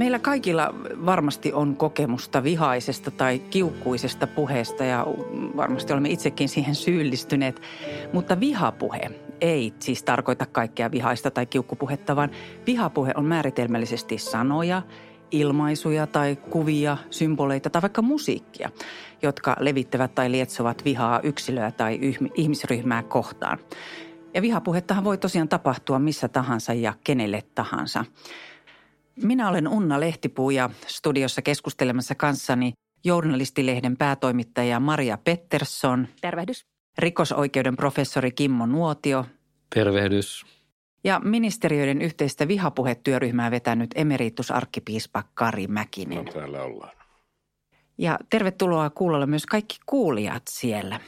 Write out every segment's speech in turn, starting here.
Meillä kaikilla varmasti on kokemusta vihaisesta tai kiukkuisesta puheesta ja varmasti olemme itsekin siihen syyllistyneet. Mutta vihapuhe ei siis tarkoita kaikkea vihaista tai kiukkupuhetta, vaan vihapuhe on määritelmällisesti sanoja, ilmaisuja tai kuvia, symboleita tai vaikka musiikkia, jotka levittävät tai lietsovat vihaa yksilöä tai ihmisryhmää kohtaan. Ja vihapuhettahan voi tosiaan tapahtua missä tahansa ja kenelle tahansa. Minä olen Unna Lehtipuu ja studiossa keskustelemassa kanssani journalistilehden päätoimittaja Maria Pettersson. Tervehdys. Rikosoikeuden professori Kimmo Nuotio. Tervehdys. Ja ministeriöiden yhteistä vihapuhetyöryhmää vetänyt emeritusarkkipiispa Kari Mäkinen. No, täällä ollaan. Ja tervetuloa kuulolla myös kaikki kuulijat siellä.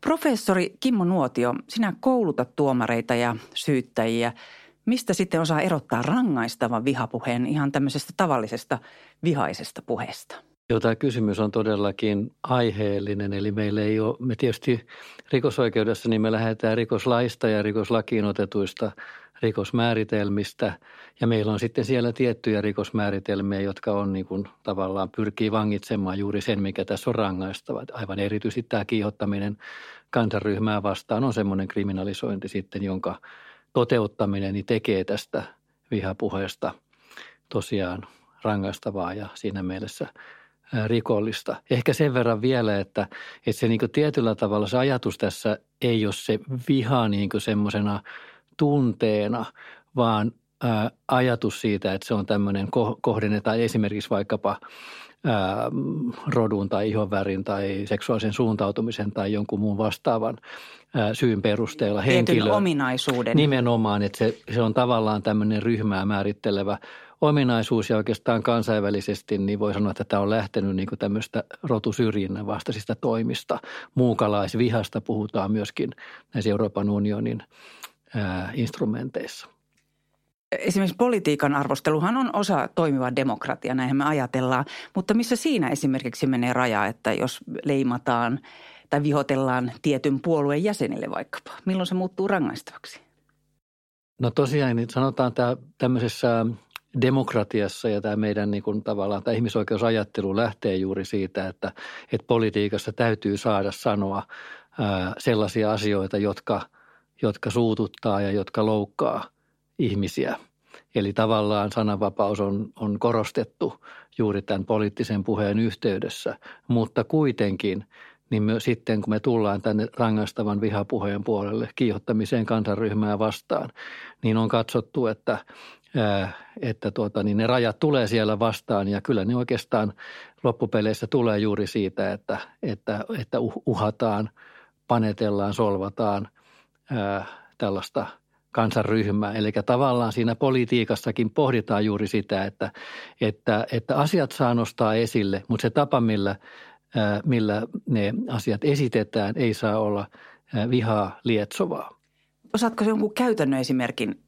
Professori Kimmo Nuotio, sinä koulutat tuomareita ja syyttäjiä – Mistä sitten osaa erottaa rangaistavan vihapuheen ihan tämmöisestä tavallisesta vihaisesta puheesta? Joo, tämä kysymys on todellakin aiheellinen. Eli meillä ei ole, me tietysti rikosoikeudessa niin me lähdetään rikoslaista ja rikoslakiin otetuista rikosmääritelmistä. Ja meillä on sitten siellä tiettyjä rikosmääritelmiä, jotka on niin kuin tavallaan pyrkii vangitsemaan juuri sen, mikä tässä on rangaistava. Aivan erityisesti tämä kiihottaminen kansanryhmää vastaan on semmoinen kriminalisointi sitten, jonka – toteuttaminen niin tekee tästä vihapuheesta tosiaan rangaistavaa ja siinä mielessä rikollista. Ehkä sen verran vielä, että, että se niin tietyllä tavalla se ajatus tässä ei ole se viha niin semmoisena tunteena, vaan ajatus siitä, että se on tämmöinen kohdennetaan esimerkiksi vaikkapa ää, rodun tai ihonvärin tai seksuaalisen suuntautumisen tai jonkun muun vastaavan syyn perusteella henkilö. Ominaisuuden. Nimenomaan, että se, se on tavallaan tämmöinen ryhmää määrittelevä ominaisuus ja oikeastaan kansainvälisesti niin voi sanoa, että tämä on lähtenyt niin kuin tämmöistä rotusyrjinnän vastaisista toimista. Muukalaisvihasta puhutaan myöskin näissä Euroopan unionin ää, instrumenteissa. Esimerkiksi politiikan arvosteluhan on osa toimivaa demokratia, näinhän me ajatellaan. Mutta missä siinä esimerkiksi menee raja, että jos leimataan – tai vihotellaan tietyn puolueen jäsenille vaikkapa? Milloin se muuttuu rangaistavaksi? No tosiaan, niin sanotaan tämä tämmöisessä demokratiassa ja tämä meidän niin kuin tavallaan tämä ihmisoikeusajattelu lähtee juuri siitä, että, että politiikassa täytyy saada sanoa ää, sellaisia asioita, jotka, jotka suututtaa ja jotka loukkaa ihmisiä. Eli tavallaan sananvapaus on, on korostettu juuri tämän poliittisen puheen yhteydessä, mutta kuitenkin niin me, sitten kun me tullaan tänne rangaistavan vihapuheen puolelle kiihottamiseen kansanryhmää vastaan, niin on katsottu, että, että tuota, niin ne rajat tulee siellä vastaan ja kyllä ne oikeastaan loppupeleissä tulee juuri siitä, että, että, että uhataan, panetellaan, solvataan ää, tällaista kansanryhmää. Eli tavallaan siinä politiikassakin pohditaan juuri sitä, että, että, että asiat saa nostaa esille, mutta se tapa, millä millä ne asiat esitetään, ei saa olla vihaa lietsovaa. Osaatko jonkun käytännön esimerkin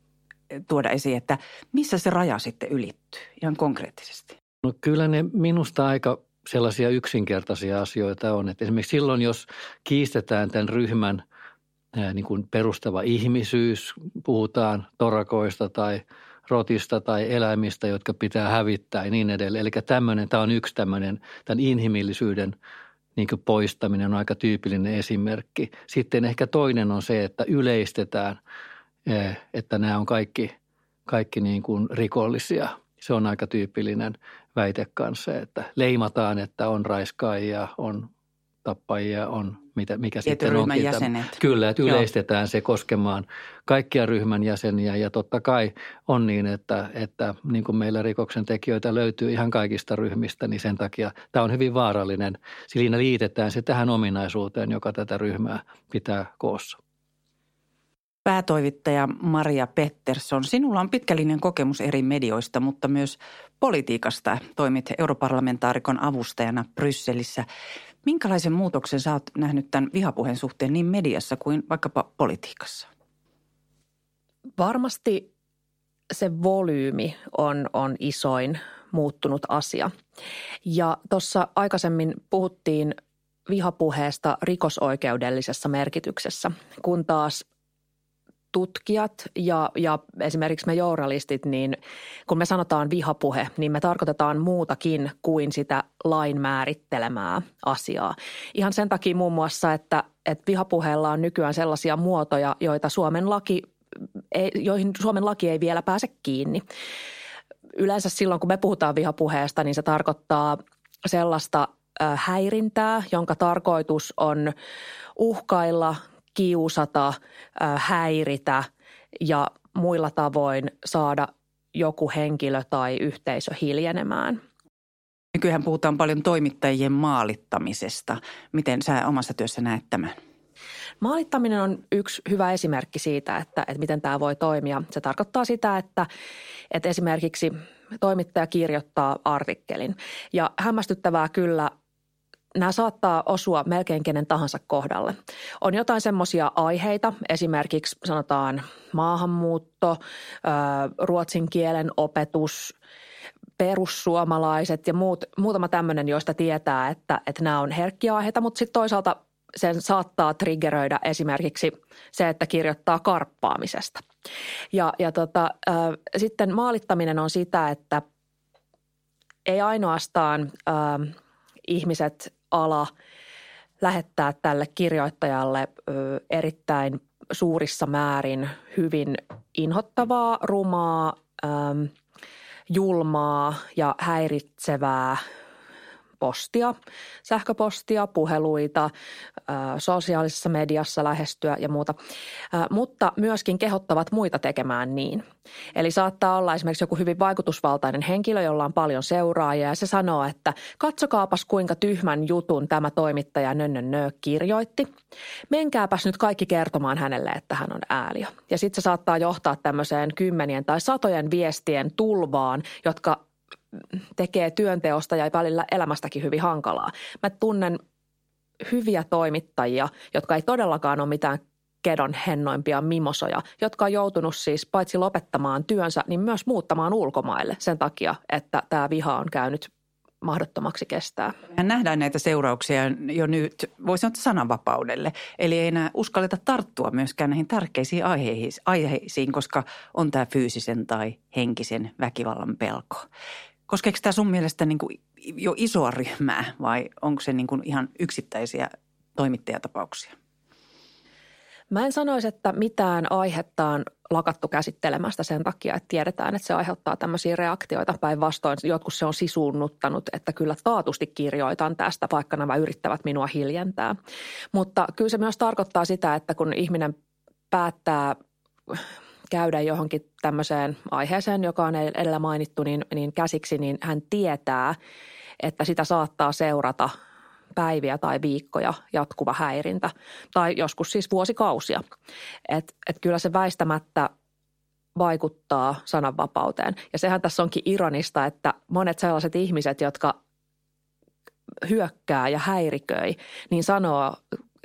tuoda esiin, että missä se raja sitten ylittyy ihan konkreettisesti? No kyllä ne minusta aika sellaisia yksinkertaisia asioita on. Että esimerkiksi silloin, jos kiistetään tämän ryhmän niin kuin perustava ihmisyys, puhutaan torakoista tai – rotista tai eläimistä, jotka pitää hävittää ja niin edelleen. Eli tämmöinen, tämä on yksi tämmöinen, tämän inhimillisyyden niin poistaminen on aika tyypillinen esimerkki. Sitten ehkä toinen on se, että yleistetään, että nämä on kaikki, kaikki niin kuin rikollisia. Se on aika tyypillinen väite kanssa, että leimataan, että on raiskaajia, on tappajia, on mitä, mikä Tietyn sitten onkin. jäsenet. Kyllä, että yleistetään Joo. se koskemaan kaikkia ryhmän jäseniä ja totta kai on niin, että, että niin kuin meillä rikoksen tekijöitä löytyy ihan kaikista ryhmistä, niin sen takia tämä on hyvin vaarallinen. Siinä liitetään se tähän ominaisuuteen, joka tätä ryhmää pitää koossa. Päätoivittaja Maria Pettersson, sinulla on pitkällinen kokemus eri medioista, mutta myös politiikasta. Toimit europarlamentaarikon avustajana Brysselissä. Minkälaisen muutoksen sä oot nähnyt tämän vihapuheen suhteen niin mediassa kuin vaikkapa politiikassa? Varmasti se volyymi on, on isoin muuttunut asia. Ja tuossa aikaisemmin puhuttiin vihapuheesta rikosoikeudellisessa merkityksessä, kun taas tutkijat ja, ja esimerkiksi me journalistit, niin kun me sanotaan vihapuhe, niin me tarkoitetaan muutakin kuin sitä lain määrittelemää asiaa. Ihan sen takia muun muassa, että, että vihapuheella on nykyään sellaisia muotoja, joita Suomen laki, joihin Suomen laki ei vielä pääse kiinni. Yleensä silloin, kun me puhutaan vihapuheesta, niin se tarkoittaa sellaista häirintää, jonka tarkoitus on uhkailla, kiusata, häiritä ja muilla tavoin saada joku henkilö tai yhteisö hiljenemään. Nykyään puhutaan paljon toimittajien maalittamisesta. Miten sä omassa työssä näet tämän? Maalittaminen on yksi hyvä esimerkki siitä, että, että miten tämä voi toimia. Se tarkoittaa sitä, että, että esimerkiksi toimittaja kirjoittaa artikkelin. Ja hämmästyttävää kyllä nämä saattaa osua melkein kenen tahansa kohdalle. On jotain semmoisia aiheita, esimerkiksi sanotaan maahanmuutto, ruotsin kielen opetus, perussuomalaiset ja muut, muutama tämmöinen, joista tietää, että, että nämä on herkkiä aiheita, mutta sitten toisaalta sen saattaa triggeröidä esimerkiksi se, että kirjoittaa karppaamisesta. Ja, ja tota, äh, sitten maalittaminen on sitä, että ei ainoastaan äh, ihmiset ala lähettää tälle kirjoittajalle erittäin suurissa määrin hyvin inhottavaa, rumaa, julmaa ja häiritsevää postia, sähköpostia, puheluita, sosiaalisessa mediassa lähestyä ja muuta, mutta myöskin kehottavat muita tekemään niin. Eli saattaa olla esimerkiksi joku hyvin vaikutusvaltainen henkilö, jolla on paljon seuraajia ja se sanoo, että katsokaapas kuinka tyhmän jutun tämä toimittaja nönnönnö kirjoitti. Menkääpäs nyt kaikki kertomaan hänelle, että hän on ääliö. Ja sitten se saattaa johtaa tämmöiseen kymmenien tai satojen viestien tulvaan, jotka tekee työnteosta ja välillä elämästäkin hyvin hankalaa. Mä tunnen hyviä toimittajia, jotka ei todellakaan ole mitään kedon hennoimpia mimosoja, jotka on joutunut siis paitsi lopettamaan työnsä, niin myös muuttamaan ulkomaille sen takia, että tämä viha on käynyt mahdottomaksi kestää. Me nähdään näitä seurauksia jo nyt, voisi sanoa sananvapaudelle. Eli ei enää uskalleta tarttua myöskään näihin tärkeisiin aiheisiin, koska on tämä fyysisen tai henkisen väkivallan pelko. Koskeeko tämä sun mielestä niin kuin jo isoa ryhmää vai onko se niin kuin ihan yksittäisiä toimittajatapauksia? Mä en sanoisi, että mitään aihetta on lakattu käsittelemästä sen takia, että tiedetään, että se aiheuttaa tämmöisiä reaktioita päinvastoin. Jotkut se on sisuunnuttanut, että kyllä taatusti kirjoitan tästä, vaikka nämä yrittävät minua hiljentää. Mutta kyllä se myös tarkoittaa sitä, että kun ihminen päättää käydä johonkin tämmöiseen aiheeseen, joka on edellä mainittu, niin, niin käsiksi, niin hän tietää, että sitä saattaa seurata päiviä tai viikkoja jatkuva häirintä tai joskus siis vuosikausia. Et, et kyllä se väistämättä vaikuttaa sananvapauteen. Ja sehän tässä onkin ironista, että monet sellaiset ihmiset, jotka hyökkää ja häiriköi, niin sanoo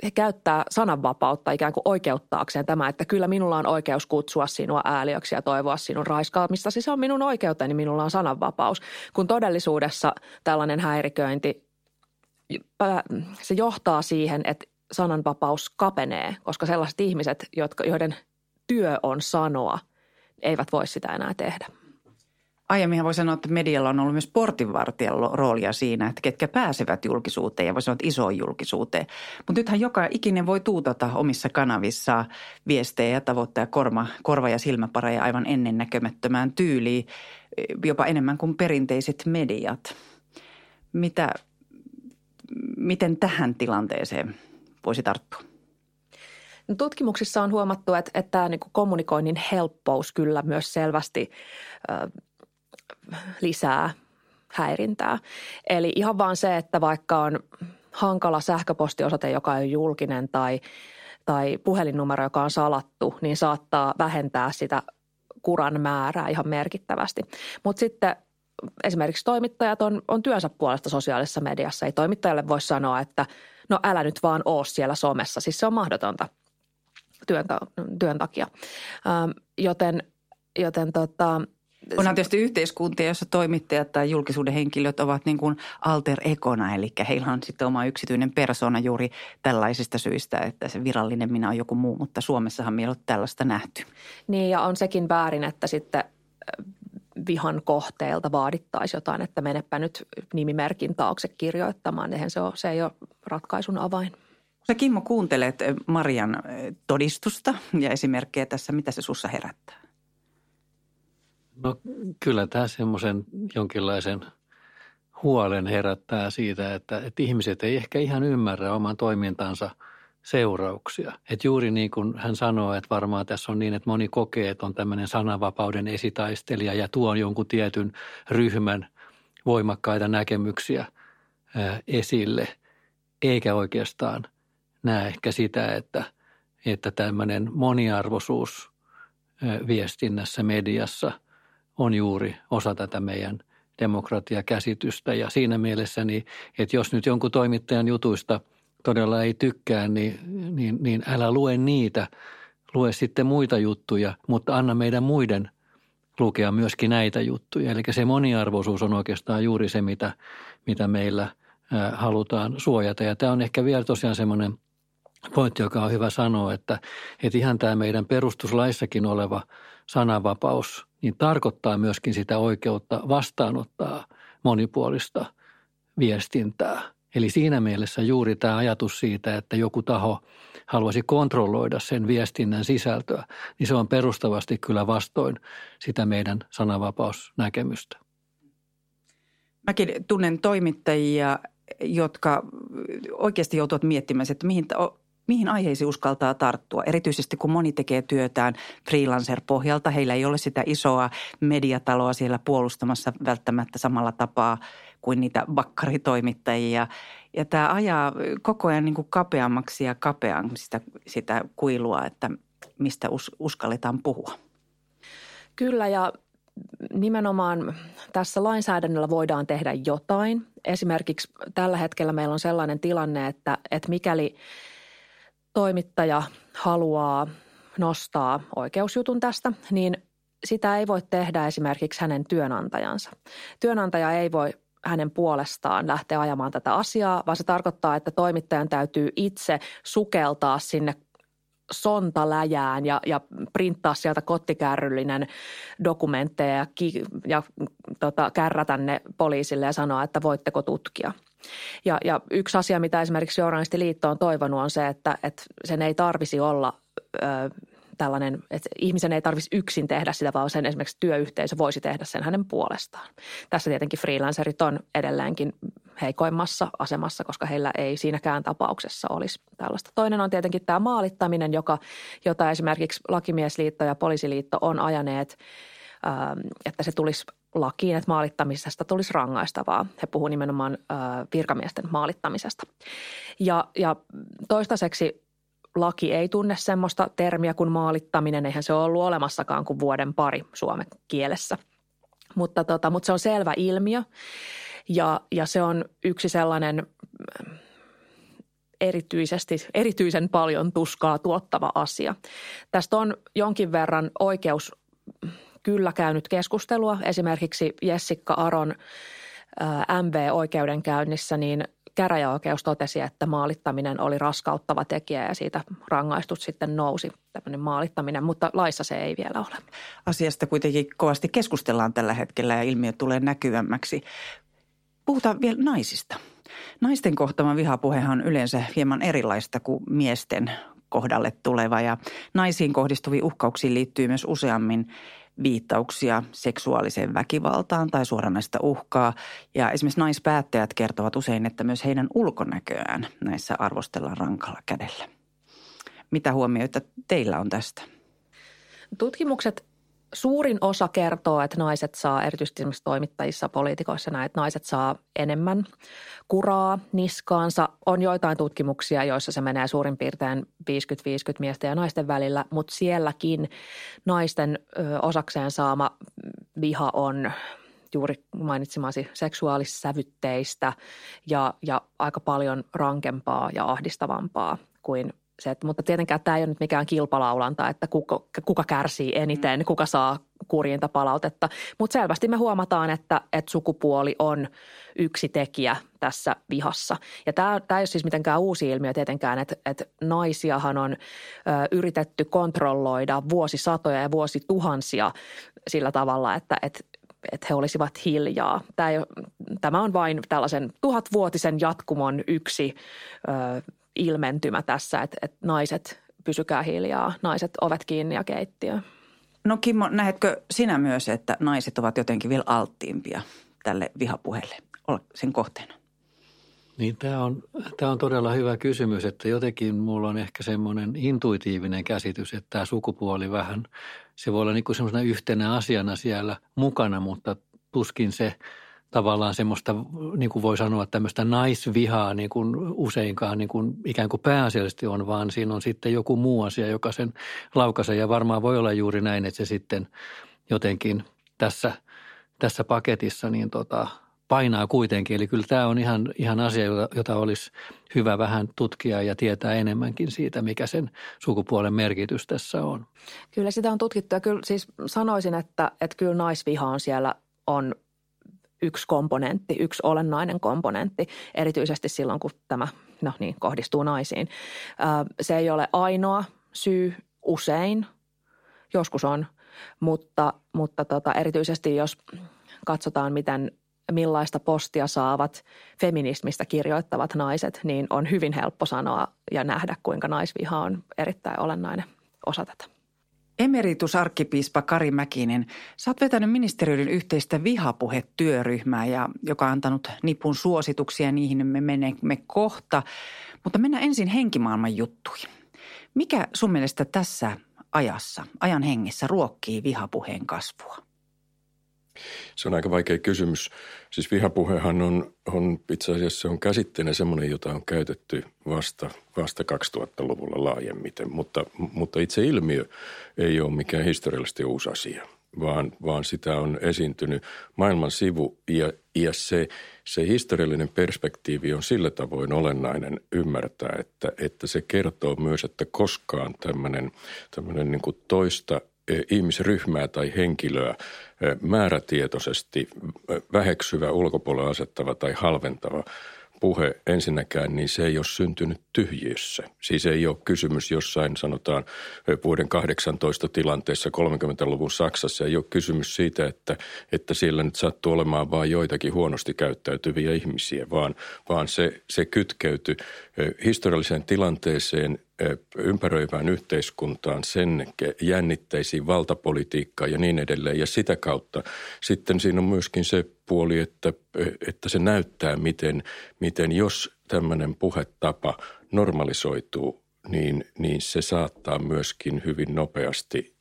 he käyttää sananvapautta ikään kuin oikeuttaakseen tämä, että kyllä minulla on oikeus kutsua sinua ääliöksi ja toivoa sinun raiskaamista. Siis se on minun oikeuteni, minulla on sananvapaus. Kun todellisuudessa tällainen häiriköinti, se johtaa siihen, että sananvapaus kapenee, koska sellaiset ihmiset, jotka, joiden työ on sanoa, eivät voi sitä enää tehdä. Aiemminhan voi sanoa, että medialla on ollut myös portinvartijan roolia siinä, että ketkä pääsevät julkisuuteen ja voi sanoa, että isoon julkisuuteen. Mutta nythän joka ikinen voi tuutata omissa kanavissaan viestejä ja tavoittaa korma, korva- ja silmäpareja aivan ennennäkemättömään tyyliin, jopa enemmän kuin perinteiset mediat. Mitä, miten tähän tilanteeseen voisi tarttua? No tutkimuksissa on huomattu, että, että niin kommunikoinnin helppous kyllä myös selvästi lisää häirintää. Eli ihan vaan se, että vaikka on hankala sähköpostiosoite, joka on julkinen tai, tai puhelinnumero, joka on salattu, niin saattaa vähentää sitä kuran määrää ihan merkittävästi. Mutta sitten esimerkiksi toimittajat on, on työnsä puolesta sosiaalisessa mediassa. Ei toimittajalle voi sanoa, että no älä nyt vaan oo siellä somessa. Siis se on mahdotonta työn, työn takia. Ähm, joten joten tota, Onhan tietysti yhteiskuntia, joissa toimittajat tai julkisuuden henkilöt ovat niin kuin alter ekona, eli heillä on sitten oma yksityinen persona juuri tällaisista syistä, että se virallinen minä on joku muu, mutta Suomessahan meillä on tällaista nähty. Niin ja on sekin väärin, että sitten vihan kohteelta vaadittaisi jotain, että menepä nyt nimimerkin taakse kirjoittamaan. Eihän se, ole, se ei ole ratkaisun avain. Sä Kimmo kuuntelet Marian todistusta ja esimerkkejä tässä, mitä se sussa herättää? No kyllä tämä semmoisen jonkinlaisen huolen herättää siitä, että, että ihmiset ei ehkä ihan ymmärrä oman toimintansa seurauksia. Et juuri niin kuin hän sanoo, että varmaan tässä on niin, että moni kokee, että on tämmöinen sananvapauden esitaistelija ja tuo jonkun tietyn ryhmän voimakkaita näkemyksiä esille, eikä oikeastaan näe ehkä sitä, että, että tämmöinen moniarvoisuus viestinnässä, mediassa – on juuri osa tätä meidän demokratiakäsitystä. Ja siinä mielessä, niin, että jos nyt jonkun toimittajan jutuista todella ei tykkää, niin, niin, niin älä lue niitä. Lue sitten muita juttuja, mutta anna meidän muiden lukea myöskin näitä juttuja. Eli se moniarvoisuus on oikeastaan juuri se, mitä, mitä meillä halutaan suojata. Ja tämä on ehkä vielä tosiaan semmoinen pointti, joka on hyvä sanoa, että, että ihan tämä meidän perustuslaissakin oleva sananvapaus – niin tarkoittaa myöskin sitä oikeutta vastaanottaa monipuolista viestintää. Eli siinä mielessä juuri tämä ajatus siitä, että joku taho haluaisi kontrolloida sen viestinnän sisältöä, niin se on perustavasti kyllä vastoin sitä meidän sananvapausnäkemystä. Mäkin tunnen toimittajia, jotka oikeasti joutuvat miettimään, että mihin mihin aiheisiin uskaltaa tarttua. Erityisesti kun moni tekee työtään freelancer-pohjalta, heillä ei ole sitä isoa mediataloa siellä puolustamassa välttämättä samalla tapaa kuin niitä bakkaritoimittajia. Ja tämä ajaa koko ajan niin kuin kapeammaksi ja kapean sitä, sitä kuilua, että mistä us, uskalletaan puhua. Kyllä ja nimenomaan tässä lainsäädännöllä voidaan tehdä jotain. Esimerkiksi tällä hetkellä meillä on sellainen tilanne, että, että mikäli – toimittaja haluaa nostaa oikeusjutun tästä, niin sitä ei voi tehdä esimerkiksi hänen työnantajansa. Työnantaja ei voi hänen puolestaan lähteä ajamaan tätä asiaa, vaan se tarkoittaa, että toimittajan täytyy itse sukeltaa sinne sontaläjään ja, ja printtaa sieltä kottikärryllinen dokumentteja ja, ki, ja tota, kärrätä ne poliisille ja sanoa, että voitteko tutkia – ja, ja yksi asia, mitä esimerkiksi Journalistiliitto on toivonut on se, että, että sen ei tarvisi olla ö, tällainen, että ihmisen ei tarvitsisi yksin tehdä sitä, vaan sen esimerkiksi työyhteisö voisi tehdä sen hänen puolestaan. Tässä tietenkin freelancerit on edelleenkin heikoimmassa asemassa, koska heillä ei siinäkään tapauksessa olisi tällaista. Toinen on tietenkin tämä maalittaminen, joka, jota esimerkiksi Lakimiesliitto ja Poliisiliitto on ajaneet, että se tulisi lakiin, että maalittamisesta tulisi rangaistavaa. He puhuvat nimenomaan virkamiesten maalittamisesta. Ja, ja toistaiseksi laki ei tunne semmoista termiä kuin maalittaminen, eihän se ole ollut olemassakaan kuin vuoden pari suomen kielessä. Mutta, tota, mutta se on selvä ilmiö ja, ja se on yksi sellainen erityisesti, erityisen paljon tuskaa tuottava asia. Tästä on jonkin verran oikeus kyllä käynyt keskustelua. Esimerkiksi Jessica Aron MV-oikeudenkäynnissä, niin käräjäoikeus totesi, että maalittaminen oli raskauttava tekijä ja siitä rangaistus sitten nousi tämmöinen maalittaminen, mutta laissa se ei vielä ole. Asiasta kuitenkin kovasti keskustellaan tällä hetkellä ja ilmiö tulee näkyvämmäksi. Puhutaan vielä naisista. Naisten kohtama vihapuhehan on yleensä hieman erilaista kuin miesten kohdalle tuleva ja naisiin kohdistuviin uhkauksiin liittyy myös useammin viittauksia seksuaaliseen väkivaltaan tai suoranaista uhkaa. Ja esimerkiksi naispäättäjät kertovat usein, että myös heidän ulkonäköään näissä arvostellaan rankalla kädellä. Mitä huomioita teillä on tästä? Tutkimukset suurin osa kertoo, että naiset saa, erityisesti esimerkiksi toimittajissa, poliitikoissa näin, että naiset saa enemmän kuraa niskaansa. On joitain tutkimuksia, joissa se menee suurin piirtein 50-50 miesten ja naisten välillä, mutta sielläkin naisten osakseen saama viha on juuri mainitsemasi seksuaalissävytteistä ja, ja aika paljon rankempaa ja ahdistavampaa kuin se, että, mutta tietenkään tämä ei ole nyt mikään kilpalaulanta, että kuka, kuka kärsii eniten, kuka saa kurjinta palautetta. Mutta selvästi me huomataan, että, että sukupuoli on yksi tekijä tässä vihassa. Ja tämä, tämä ei ole siis mitenkään uusi ilmiö tietenkään, että, että naisiahan on ö, yritetty kontrolloida vuosisatoja ja vuosituhansia sillä tavalla, että, että että he olisivat hiljaa. Tämä, ei, tämä on vain tällaisen tuhatvuotisen jatkumon yksi ö, ilmentymä tässä, että, että naiset pysykää hiljaa, naiset ovet kiinni ja keittiö. No Kimmo, näetkö sinä myös, että naiset ovat jotenkin vielä alttiimpia tälle vihapuheelle sen kohteena? Niin tämä on, tämä on todella hyvä kysymys, että jotenkin mulla on ehkä semmoinen intuitiivinen käsitys, että tämä sukupuoli vähän, se voi olla niin kuin semmoisena yhtenä asiana siellä mukana, mutta tuskin se tavallaan semmoista, niin kuin voi sanoa, tämmöistä naisvihaa niin kuin useinkaan niin kuin ikään kuin pääasiallisesti on, vaan siinä on sitten joku muu asia, joka sen laukaisee. Ja varmaan voi olla juuri näin, että se sitten jotenkin tässä, tässä paketissa niin tota, painaa kuitenkin. Eli kyllä tämä on ihan, ihan asia, jota olisi hyvä vähän tutkia ja tietää enemmänkin siitä, mikä sen sukupuolen merkitys tässä on. Kyllä sitä on tutkittu ja kyllä siis sanoisin, että, että kyllä naisviha on siellä on yksi komponentti, yksi olennainen komponentti, erityisesti silloin, kun tämä no niin, kohdistuu naisiin. Se ei ole ainoa syy usein, joskus on, mutta, mutta tota, erityisesti jos katsotaan, miten millaista postia saavat feminismistä kirjoittavat naiset, niin on hyvin helppo sanoa ja nähdä, kuinka naisviha on erittäin olennainen osa tätä. Emeritusarkkipiispa Kari Mäkinen, sä oot vetänyt ministeriöiden yhteistä vihapuhetyöryhmää, ja, joka on antanut nipun suosituksia, niihin me menemme kohta. Mutta mennään ensin henkimaailman juttuihin. Mikä sun mielestä tässä ajassa, ajan hengessä ruokkii vihapuheen kasvua? Se on aika vaikea kysymys. Siis vihapuhehan on, on itse asiassa se on käsitteenä semmoinen, jota on käytetty vasta, vasta 2000-luvulla laajemmiten, mutta, mutta itse ilmiö ei ole mikään historiallisesti uusi asia, vaan, vaan sitä on esiintynyt maailman sivu ja, ja se, se historiallinen perspektiivi on sillä tavoin olennainen ymmärtää, että, että se kertoo myös, että koskaan tämmöinen, niin kuin toista – ihmisryhmää tai henkilöä määrätietoisesti väheksyvä, ulkopuolella asettava tai halventava puhe ensinnäkään, niin se ei ole syntynyt tyhjiössä. Siis ei ole kysymys jossain sanotaan vuoden 18 tilanteessa 30-luvun Saksassa. Ei ole kysymys siitä, että, että siellä nyt sattuu olemaan vain joitakin huonosti käyttäytyviä ihmisiä, vaan, vaan se, se kytkeytyi historialliseen tilanteeseen, ympäröivään yhteiskuntaan, sen jännitteisiin, valtapolitiikkaan ja niin edelleen. Ja sitä kautta sitten siinä on myöskin se puoli, että, että se näyttää, miten, miten jos tämmöinen puhetapa normalisoituu, niin, niin se saattaa myöskin hyvin nopeasti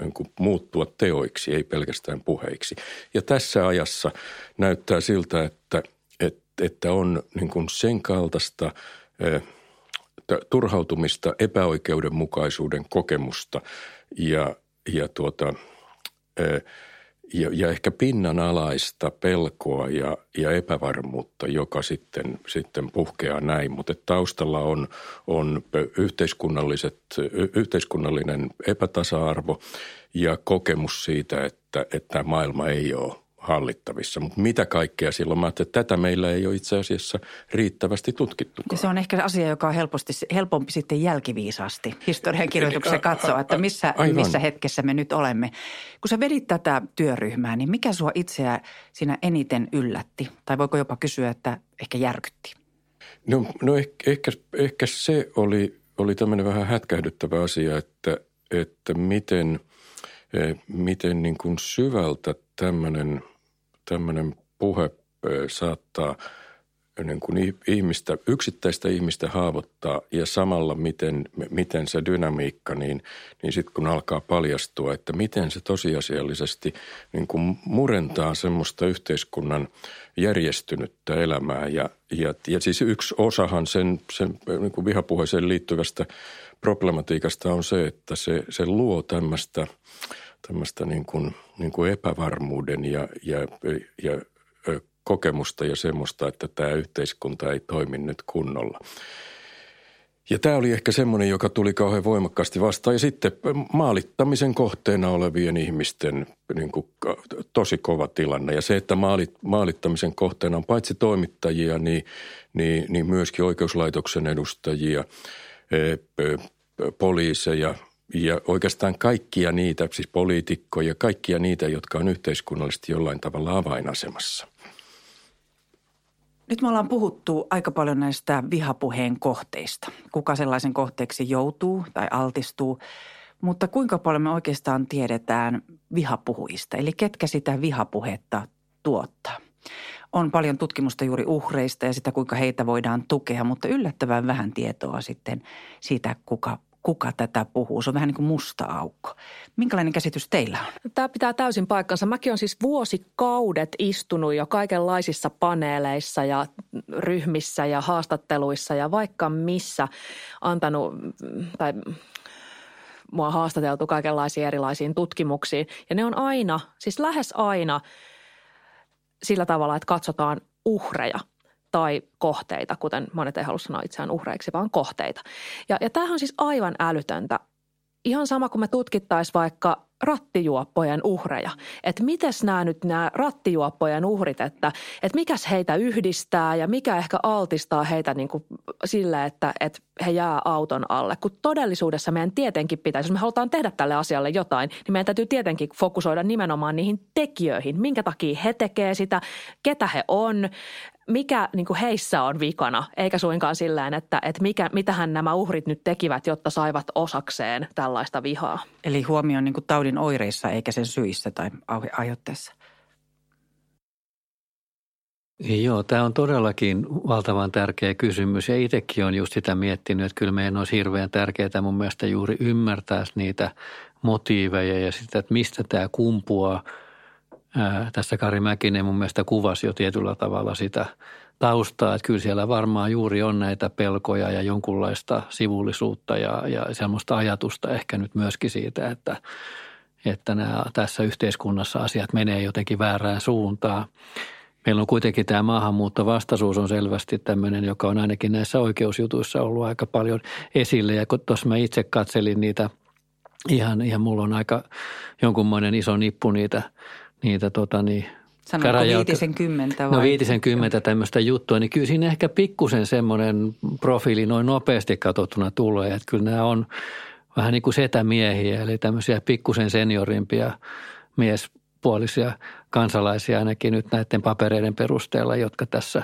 niin muuttua teoiksi, ei pelkästään puheiksi. Ja tässä ajassa näyttää siltä, että, että, että on niin kuin sen kaltaista turhautumista, epäoikeudenmukaisuuden kokemusta ja, ja tuota, ja, ja ehkä pinnanalaista pelkoa ja, ja epävarmuutta, joka sitten, sitten puhkeaa näin. Mutta taustalla on, on yhteiskunnalliset, yhteiskunnallinen epätasa-arvo ja kokemus siitä, että, että maailma ei ole hallittavissa. Mutta mitä kaikkea silloin? Mä että tätä meillä ei ole itse asiassa riittävästi tutkittu. Se on ehkä asia, joka on helposti, helpompi sitten jälkiviisaasti historiankirjoituksessa katsoa, että missä, missä hetkessä me nyt olemme. Kun sä vedit tätä työryhmää, niin mikä sua itseä siinä eniten yllätti? Tai voiko jopa kysyä, että ehkä järkytti? No, no ehkä, ehkä, ehkä se oli, oli tämmöinen vähän hätkähdyttävä asia, että, että miten, miten niin kuin syvältä tämmöinen – puhe saattaa niin kuin ihmistä, yksittäistä ihmistä haavoittaa ja samalla miten, miten se dynamiikka, niin, niin sitten kun alkaa paljastua, että miten se tosiasiallisesti niin kuin murentaa semmoista yhteiskunnan järjestynyttä elämää. Ja, ja, ja siis yksi osahan sen, sen niin kuin vihapuheeseen liittyvästä problematiikasta on se, että se, se luo tämmöistä – tämmöistä niin kuin, niin kuin epävarmuuden ja, ja, ja kokemusta ja semmoista, että tämä yhteiskunta ei toimi nyt kunnolla. Ja tämä oli ehkä semmoinen, joka tuli kauhean voimakkaasti vastaan. Ja sitten maalittamisen kohteena olevien ihmisten niin kuin, tosi kova tilanne. Ja se, että maalit, maalittamisen kohteena on paitsi toimittajia, niin, niin, niin myöskin oikeuslaitoksen edustajia, poliiseja ja oikeastaan kaikkia niitä, siis poliitikkoja, kaikkia niitä, jotka on yhteiskunnallisesti jollain tavalla avainasemassa. Nyt me ollaan puhuttu aika paljon näistä vihapuheen kohteista. Kuka sellaisen kohteeksi joutuu tai altistuu. Mutta kuinka paljon me oikeastaan tiedetään vihapuhuista, eli ketkä sitä vihapuhetta tuottaa? On paljon tutkimusta juuri uhreista ja sitä, kuinka heitä voidaan tukea, mutta yllättävän vähän tietoa sitten siitä, kuka kuka tätä puhuu. Se on vähän niin kuin musta aukko. Minkälainen käsitys teillä on? Tämä pitää täysin paikkansa. Mäkin olen siis vuosikaudet istunut jo kaikenlaisissa paneeleissa ja ryhmissä ja haastatteluissa ja vaikka missä antanut tai mua haastateltu kaikenlaisiin erilaisiin tutkimuksiin. Ja ne on aina, siis lähes aina sillä tavalla, että katsotaan uhreja – tai kohteita, kuten monet ei halua sanoa itseään uhreiksi, vaan kohteita. Ja, ja tämähän on siis aivan älytöntä. Ihan sama kuin me tutkittaisiin vaikka rattijuoppojen uhreja. Että mites nämä nyt nämä rattijuoppojen uhrit, että, että mikäs heitä yhdistää ja mikä ehkä altistaa heitä niin kuin sille, että, että he jää auton alle. Kun todellisuudessa meidän tietenkin pitäisi, jos me halutaan tehdä tälle asialle jotain, niin meidän täytyy tietenkin fokusoida nimenomaan niihin tekijöihin. Minkä takia he tekee sitä, ketä he on, mikä niin kuin heissä on vikana, eikä suinkaan sillä että, että mikä, mitähän nämä uhrit nyt tekivät, jotta saivat osakseen tällaista vihaa. Eli huomioon niin kuin taudin oireissa eikä sen syissä tai aiheutteessa. Joo, tämä on todellakin valtavan tärkeä kysymys ja itsekin on just sitä miettinyt, että kyllä meidän olisi hirveän tärkeää mun mielestä juuri ymmärtää niitä motiiveja ja sitä, että mistä tämä kumpuaa – Tässä Kari Mäkinen mun mielestä kuvasi jo tietyllä tavalla sitä taustaa, että kyllä siellä varmaan juuri on näitä pelkoja ja jonkunlaista sivullisuutta ja, ja semmoista ajatusta ehkä nyt myöskin siitä, että, että nämä, tässä yhteiskunnassa asiat menee jotenkin väärään suuntaan. Meillä on kuitenkin tämä maahanmuuttovastaisuus on selvästi tämmöinen, joka on ainakin näissä oikeusjutuissa ollut aika paljon esille. Ja kun tuossa mä itse katselin niitä, ihan, ihan mulla on aika jonkunmoinen iso nippu niitä niitä tota niin, Sanoiko viitisen kymmentä vai? No viitisen kymmentä tämmöistä juttua, niin kyllä siinä ehkä pikkusen semmoinen profiili noin nopeasti katsottuna tulee, että kyllä nämä on vähän niin kuin setämiehiä, eli tämmöisiä pikkusen seniorimpia miespuolisia kansalaisia ainakin nyt näiden papereiden perusteella, jotka tässä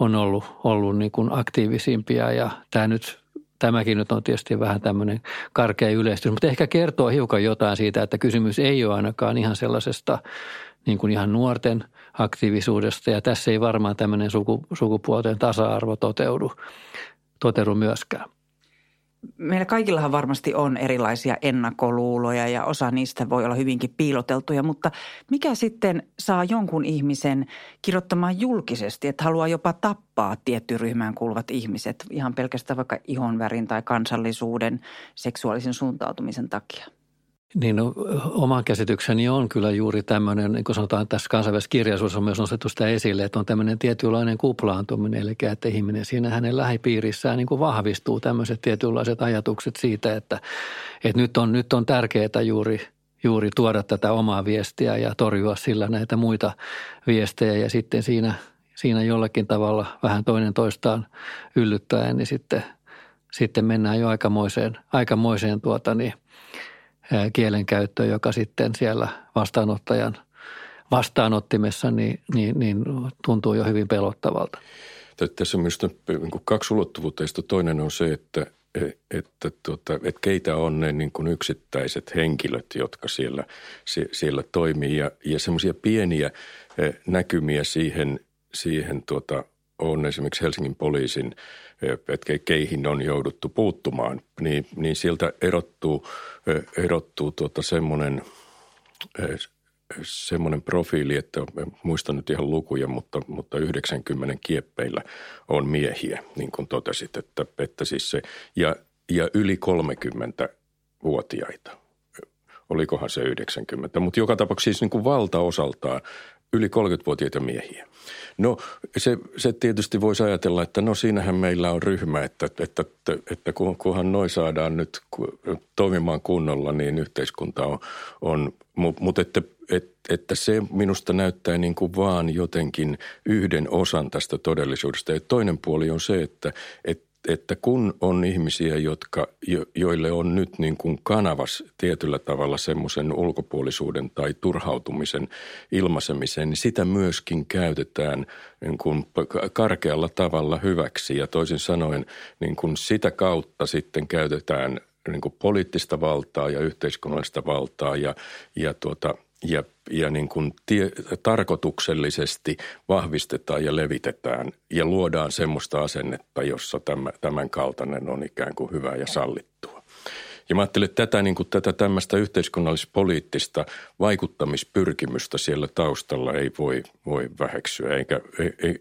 on ollut, ollut niin kuin aktiivisimpia ja tämä nyt Tämäkin nyt on tietysti vähän tämmöinen karkea yleistys, mutta ehkä kertoo hiukan jotain siitä, että kysymys ei ole ainakaan ihan sellaisesta niin kuin ihan nuorten aktiivisuudesta ja tässä ei varmaan tämmöinen suku, sukupuolten tasa-arvo toteudu, toteudu myöskään. Meillä kaikillahan varmasti on erilaisia ennakkoluuloja ja osa niistä voi olla hyvinkin piiloteltuja, mutta mikä sitten saa jonkun ihmisen kirjoittamaan julkisesti, että haluaa jopa tappaa tiettyyn ryhmään kuuluvat ihmiset ihan pelkästään vaikka ihonvärin tai kansallisuuden seksuaalisen suuntautumisen takia? Niin no, oman käsitykseni on kyllä juuri tämmöinen, niin kuin sanotaan tässä kansainvälisessä kirjallisuudessa on myös nostettu sitä esille, että on tämmöinen tietynlainen kuplaantuminen, eli että ihminen siinä hänen lähipiirissään niin kuin vahvistuu tämmöiset tietynlaiset ajatukset siitä, että, että nyt, on, nyt on tärkeää juuri, juuri tuoda tätä omaa viestiä ja torjua sillä näitä muita viestejä ja sitten siinä, siinä jollakin tavalla vähän toinen toistaan yllyttäen, niin sitten, sitten mennään jo aikamoiseen, aikamoiseen tuota niin – kielenkäyttö, joka sitten siellä vastaanottajan vastaanottimessa niin, niin, niin tuntuu jo hyvin pelottavalta. Tässä on myös niin kaksi ulottuvuutta. Toinen on se, että, että, tuota, että keitä on ne niin kuin yksittäiset henkilöt, jotka siellä, siellä toimii. Ja, ja semmoisia pieniä näkymiä siihen, siihen tuota, on esimerkiksi Helsingin poliisin, että keihin on jouduttu puuttumaan, niin, niin sieltä erottuu, erottuu tuota semmoinen, semmoinen profiili, että muistan nyt ihan lukuja, mutta, mutta 90 kieppeillä on miehiä, niin kuin totesit, että, että siis se, ja, ja yli 30 vuotiaita olikohan se 90, mutta joka tapauksessa siis niin kuin valtaosaltaan yli 30-vuotiaita miehiä. No se, se tietysti voisi ajatella, että no siinähän meillä on ryhmä, että, että, että, että kunhan noin saadaan nyt toimimaan kunnolla, niin yhteiskunta on, on mutta että, että se minusta näyttää niin kuin vaan jotenkin yhden osan tästä todellisuudesta. Ja toinen puoli on se, että, että että kun on ihmisiä, jotka, jo, joille on nyt niin kuin kanavas tietyllä tavalla semmoisen ulkopuolisuuden tai turhautumisen ilmaisemiseen, niin sitä myöskin käytetään niin kuin karkealla tavalla hyväksi. Ja toisin sanoen niin kuin sitä kautta sitten käytetään niin kuin poliittista valtaa ja yhteiskunnallista valtaa ja, ja tuota – ja, ja niin kuin tie, tarkoituksellisesti vahvistetaan ja levitetään ja luodaan semmoista asennetta, jossa tämä, tämän kaltainen on ikään kuin hyvä ja sallittua. Ja mä ajattelin, että tätä, niin kuin, tätä tämmöistä yhteiskunnallis-poliittista vaikuttamispyrkimystä siellä taustalla ei voi, voi väheksyä, eikä,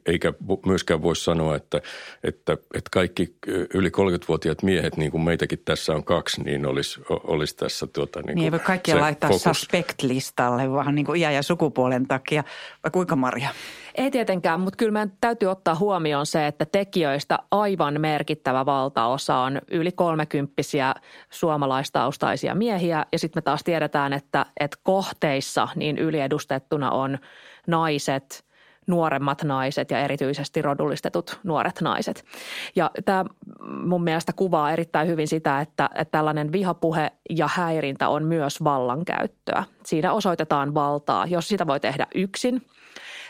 eikä myöskään voi sanoa, että, että, että kaikki yli 30-vuotiaat miehet, niin kuin meitäkin tässä on kaksi, niin olisi, olisi tässä tuota, niin niin ei voi kaikkia laittaa fokus. suspect-listalle, vaan niin kuin iän ja sukupuolen takia, vai kuinka Maria? Ei tietenkään, mutta kyllä meidän täytyy ottaa huomioon se, että tekijöistä aivan merkittävä valtaosa on yli kolmekymppisiä suomalaistaustaisia miehiä. Ja sitten me taas tiedetään, että, että kohteissa niin yliedustettuna on naiset, nuoremmat naiset ja erityisesti rodullistetut nuoret naiset. Ja tämä mun mielestä kuvaa erittäin hyvin sitä, että, että tällainen vihapuhe ja häirintä on myös vallankäyttöä. Siinä osoitetaan valtaa, jos sitä voi tehdä yksin –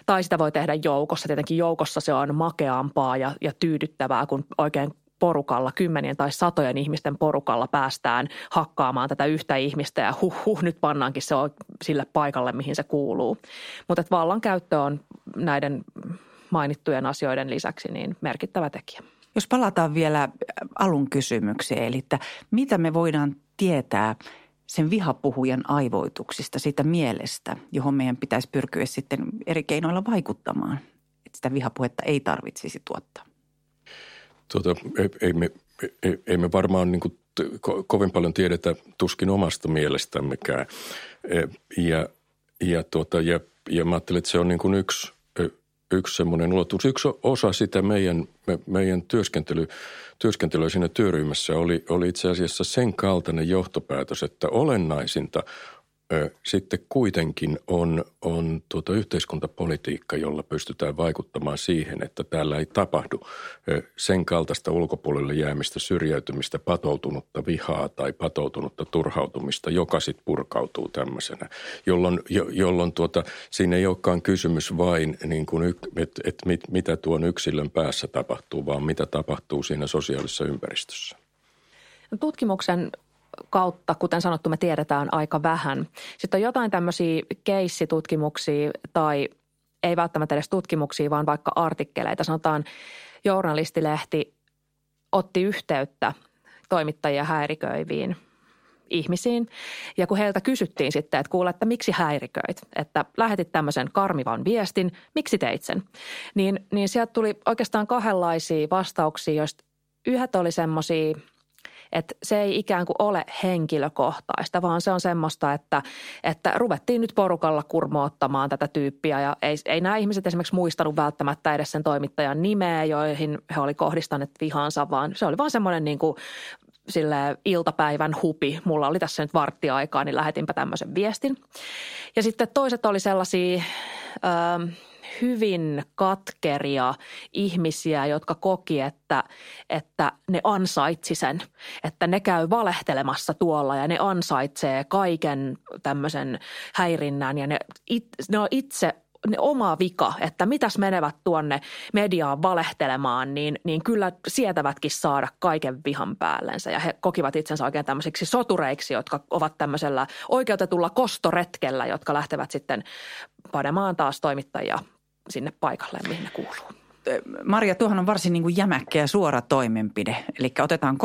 tai sitä voi tehdä joukossa. Tietenkin joukossa se on makeampaa ja, ja tyydyttävää, kun oikein porukalla, kymmenien tai satojen ihmisten porukalla päästään hakkaamaan tätä yhtä ihmistä ja huh, huh nyt pannaankin se sille paikalle, mihin se kuuluu. Mutta vallankäyttö on näiden mainittujen asioiden lisäksi niin merkittävä tekijä. Jos palataan vielä alun kysymykseen, eli että mitä me voidaan tietää sen vihapuhujan aivoituksista, siitä mielestä, johon meidän pitäisi pyrkiä sitten eri keinoilla vaikuttamaan, että sitä vihapuhetta ei tarvitsisi tuottaa? Tuota, ei, ei, me, ei, ei me varmaan niin kuin ko, kovin paljon tiedetä tuskin omasta mielestämmekään. E, ja, ja, tuota, ja, ja mä ajattelen, että se on niin kuin yksi, yksi semmoinen ulottuvuus. Yksi osa sitä meidän, me, meidän työskentely, työskentelyä siinä työryhmässä oli, oli itse asiassa sen kaltainen johtopäätös, että olennaisinta sitten kuitenkin on, on tuota yhteiskuntapolitiikka, jolla pystytään vaikuttamaan siihen, että täällä ei tapahdu sen kaltaista ulkopuolelle jäämistä, syrjäytymistä, patoutunutta vihaa tai patoutunutta turhautumista, joka sitten purkautuu tämmöisenä, jolloin, jo, jolloin tuota, siinä ei olekaan kysymys vain, niin kuin, että et mit, mitä tuon yksilön päässä tapahtuu, vaan mitä tapahtuu siinä sosiaalisessa ympäristössä. Tutkimuksen kautta, kuten sanottu, me tiedetään aika vähän. Sitten on jotain tämmöisiä keissitutkimuksia tai ei välttämättä edes tutkimuksia, vaan vaikka artikkeleita. Sanotaan, journalistilehti otti yhteyttä toimittajia häiriköiviin ihmisiin. Ja kun heiltä kysyttiin sitten, että kuule, että miksi häiriköit, että lähetit tämmöisen karmivan viestin, miksi teit sen, niin, niin sieltä tuli oikeastaan kahdenlaisia vastauksia, joista yhdet oli semmoisia – että se ei ikään kuin ole henkilökohtaista, vaan se on semmoista, että, että ruvettiin nyt porukalla kurmoottamaan tätä tyyppiä ja ei, ei nämä ihmiset esimerkiksi muistanut välttämättä edes sen toimittajan nimeä, joihin he oli kohdistaneet vihansa, vaan se oli vaan semmoinen niin kuin sille iltapäivän hupi. Mulla oli tässä nyt varttiaikaa, niin lähetinpä tämmöisen viestin. Ja sitten toiset oli sellaisia... Öö, hyvin katkeria ihmisiä, jotka koki, että, että ne ansaitsi sen, että ne käy valehtelemassa tuolla ja ne ansaitsee kaiken tämmöisen häirinnän ja ne, it, ne on itse ne oma vika, että mitäs menevät tuonne mediaan valehtelemaan, niin, niin kyllä sietävätkin saada kaiken vihan päällensä. Ja he kokivat itsensä oikein tämmöisiksi sotureiksi, jotka ovat tämmöisellä oikeutetulla kostoretkellä, jotka lähtevät sitten panemaan taas toimittajia sinne paikalle, mihin ne kuuluu. Maria, tuohon on varsin niin kuin jämäkkä ja suora toimenpide. Eli otetaan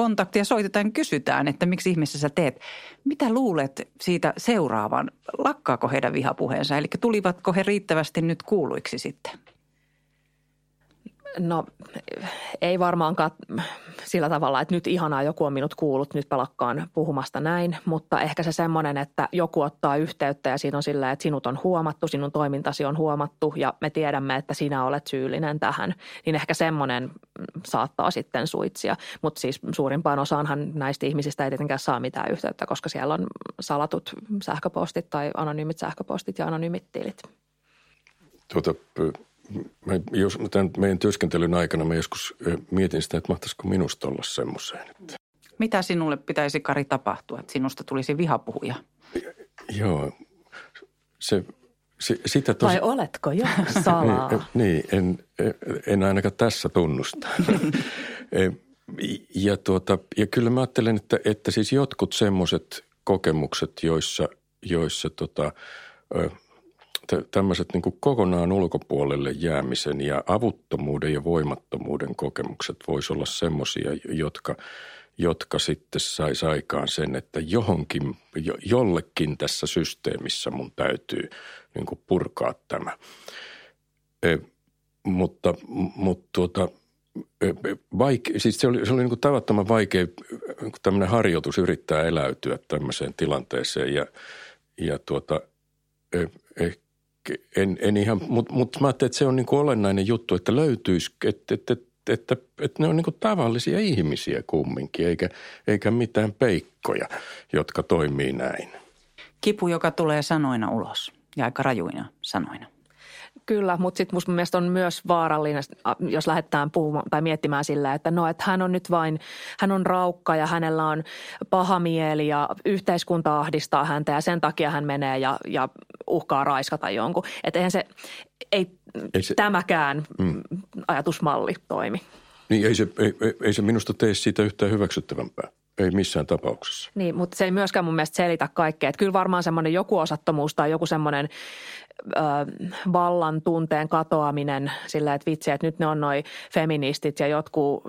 soitetaan ja kysytään, että miksi ihmeessä sä teet. Mitä luulet siitä seuraavan? Lakkaako heidän vihapuheensa? Eli tulivatko he riittävästi nyt kuuluiksi sitten? No ei varmaankaan sillä tavalla, että nyt ihanaa joku on minut kuullut, nyt pelakkaan puhumasta näin, mutta ehkä se semmoinen, että joku ottaa yhteyttä ja siinä on sillä, että sinut on huomattu, sinun toimintasi on huomattu ja me tiedämme, että sinä olet syyllinen tähän, niin ehkä semmoinen saattaa sitten suitsia. Mutta siis suurimpaan osaanhan näistä ihmisistä ei tietenkään saa mitään yhteyttä, koska siellä on salatut sähköpostit tai anonyymit sähköpostit ja anonyymit tilit. Tuota, mä, jos, tämän meidän työskentelyn aikana mä joskus mietin sitä, että mahtaisiko minusta olla semmoiseen. Että... Mitä sinulle pitäisi, Kari, tapahtua, että sinusta tulisi vihapuhuja? Joo, se, se sitä tosi... Vai oletko jo salaa? niin, niin en, en ainakaan tässä tunnusta. ja, tuota, ja kyllä mä ajattelen, että, että siis jotkut semmoiset kokemukset, joissa, joissa tota, tämmöiset niin kuin kokonaan ulkopuolelle jäämisen ja avuttomuuden ja voimattomuuden kokemukset voisi olla semmoisia, jotka, jotka sitten saisi aikaan sen, että johonkin, jo, jollekin tässä systeemissä mun täytyy niin kuin purkaa tämä. E, mutta, mutta tuota, vaike, siis se oli, se oli niin kuin tavattoman vaikea tämmöinen harjoitus yrittää eläytyä tämmöiseen tilanteeseen ja, ja tuota, eh, en, en ihan, mutta mut mä ajattelin, että se on niin kuin olennainen juttu, että löytyisi, että, että, että, että, ne on niin kuin tavallisia ihmisiä kumminkin, eikä, eikä mitään peikkoja, jotka toimii näin. Kipu, joka tulee sanoina ulos ja aika rajuina sanoina. Kyllä, mutta sitten musta mielestä on myös vaarallinen, jos lähdetään puhumaan tai miettimään sillä, että no, että hän on nyt vain, hän on raukka ja hänellä on paha mieli ja yhteiskunta ahdistaa häntä ja sen takia hän menee ja, ja uhkaa raiskata jonkun. Että eihän se, ei, ei se, tämäkään mm. ajatusmalli toimi. Niin ei se, ei, ei se minusta tee siitä yhtään hyväksyttävämpää. Ei missään tapauksessa. Niin, mutta se ei myöskään mun mielestä selitä kaikkea. Että kyllä varmaan semmoinen joku osattomuus tai joku semmoinen ö, vallan tunteen katoaminen sillä, että vitsi, että nyt ne on noi feministit ja jotkut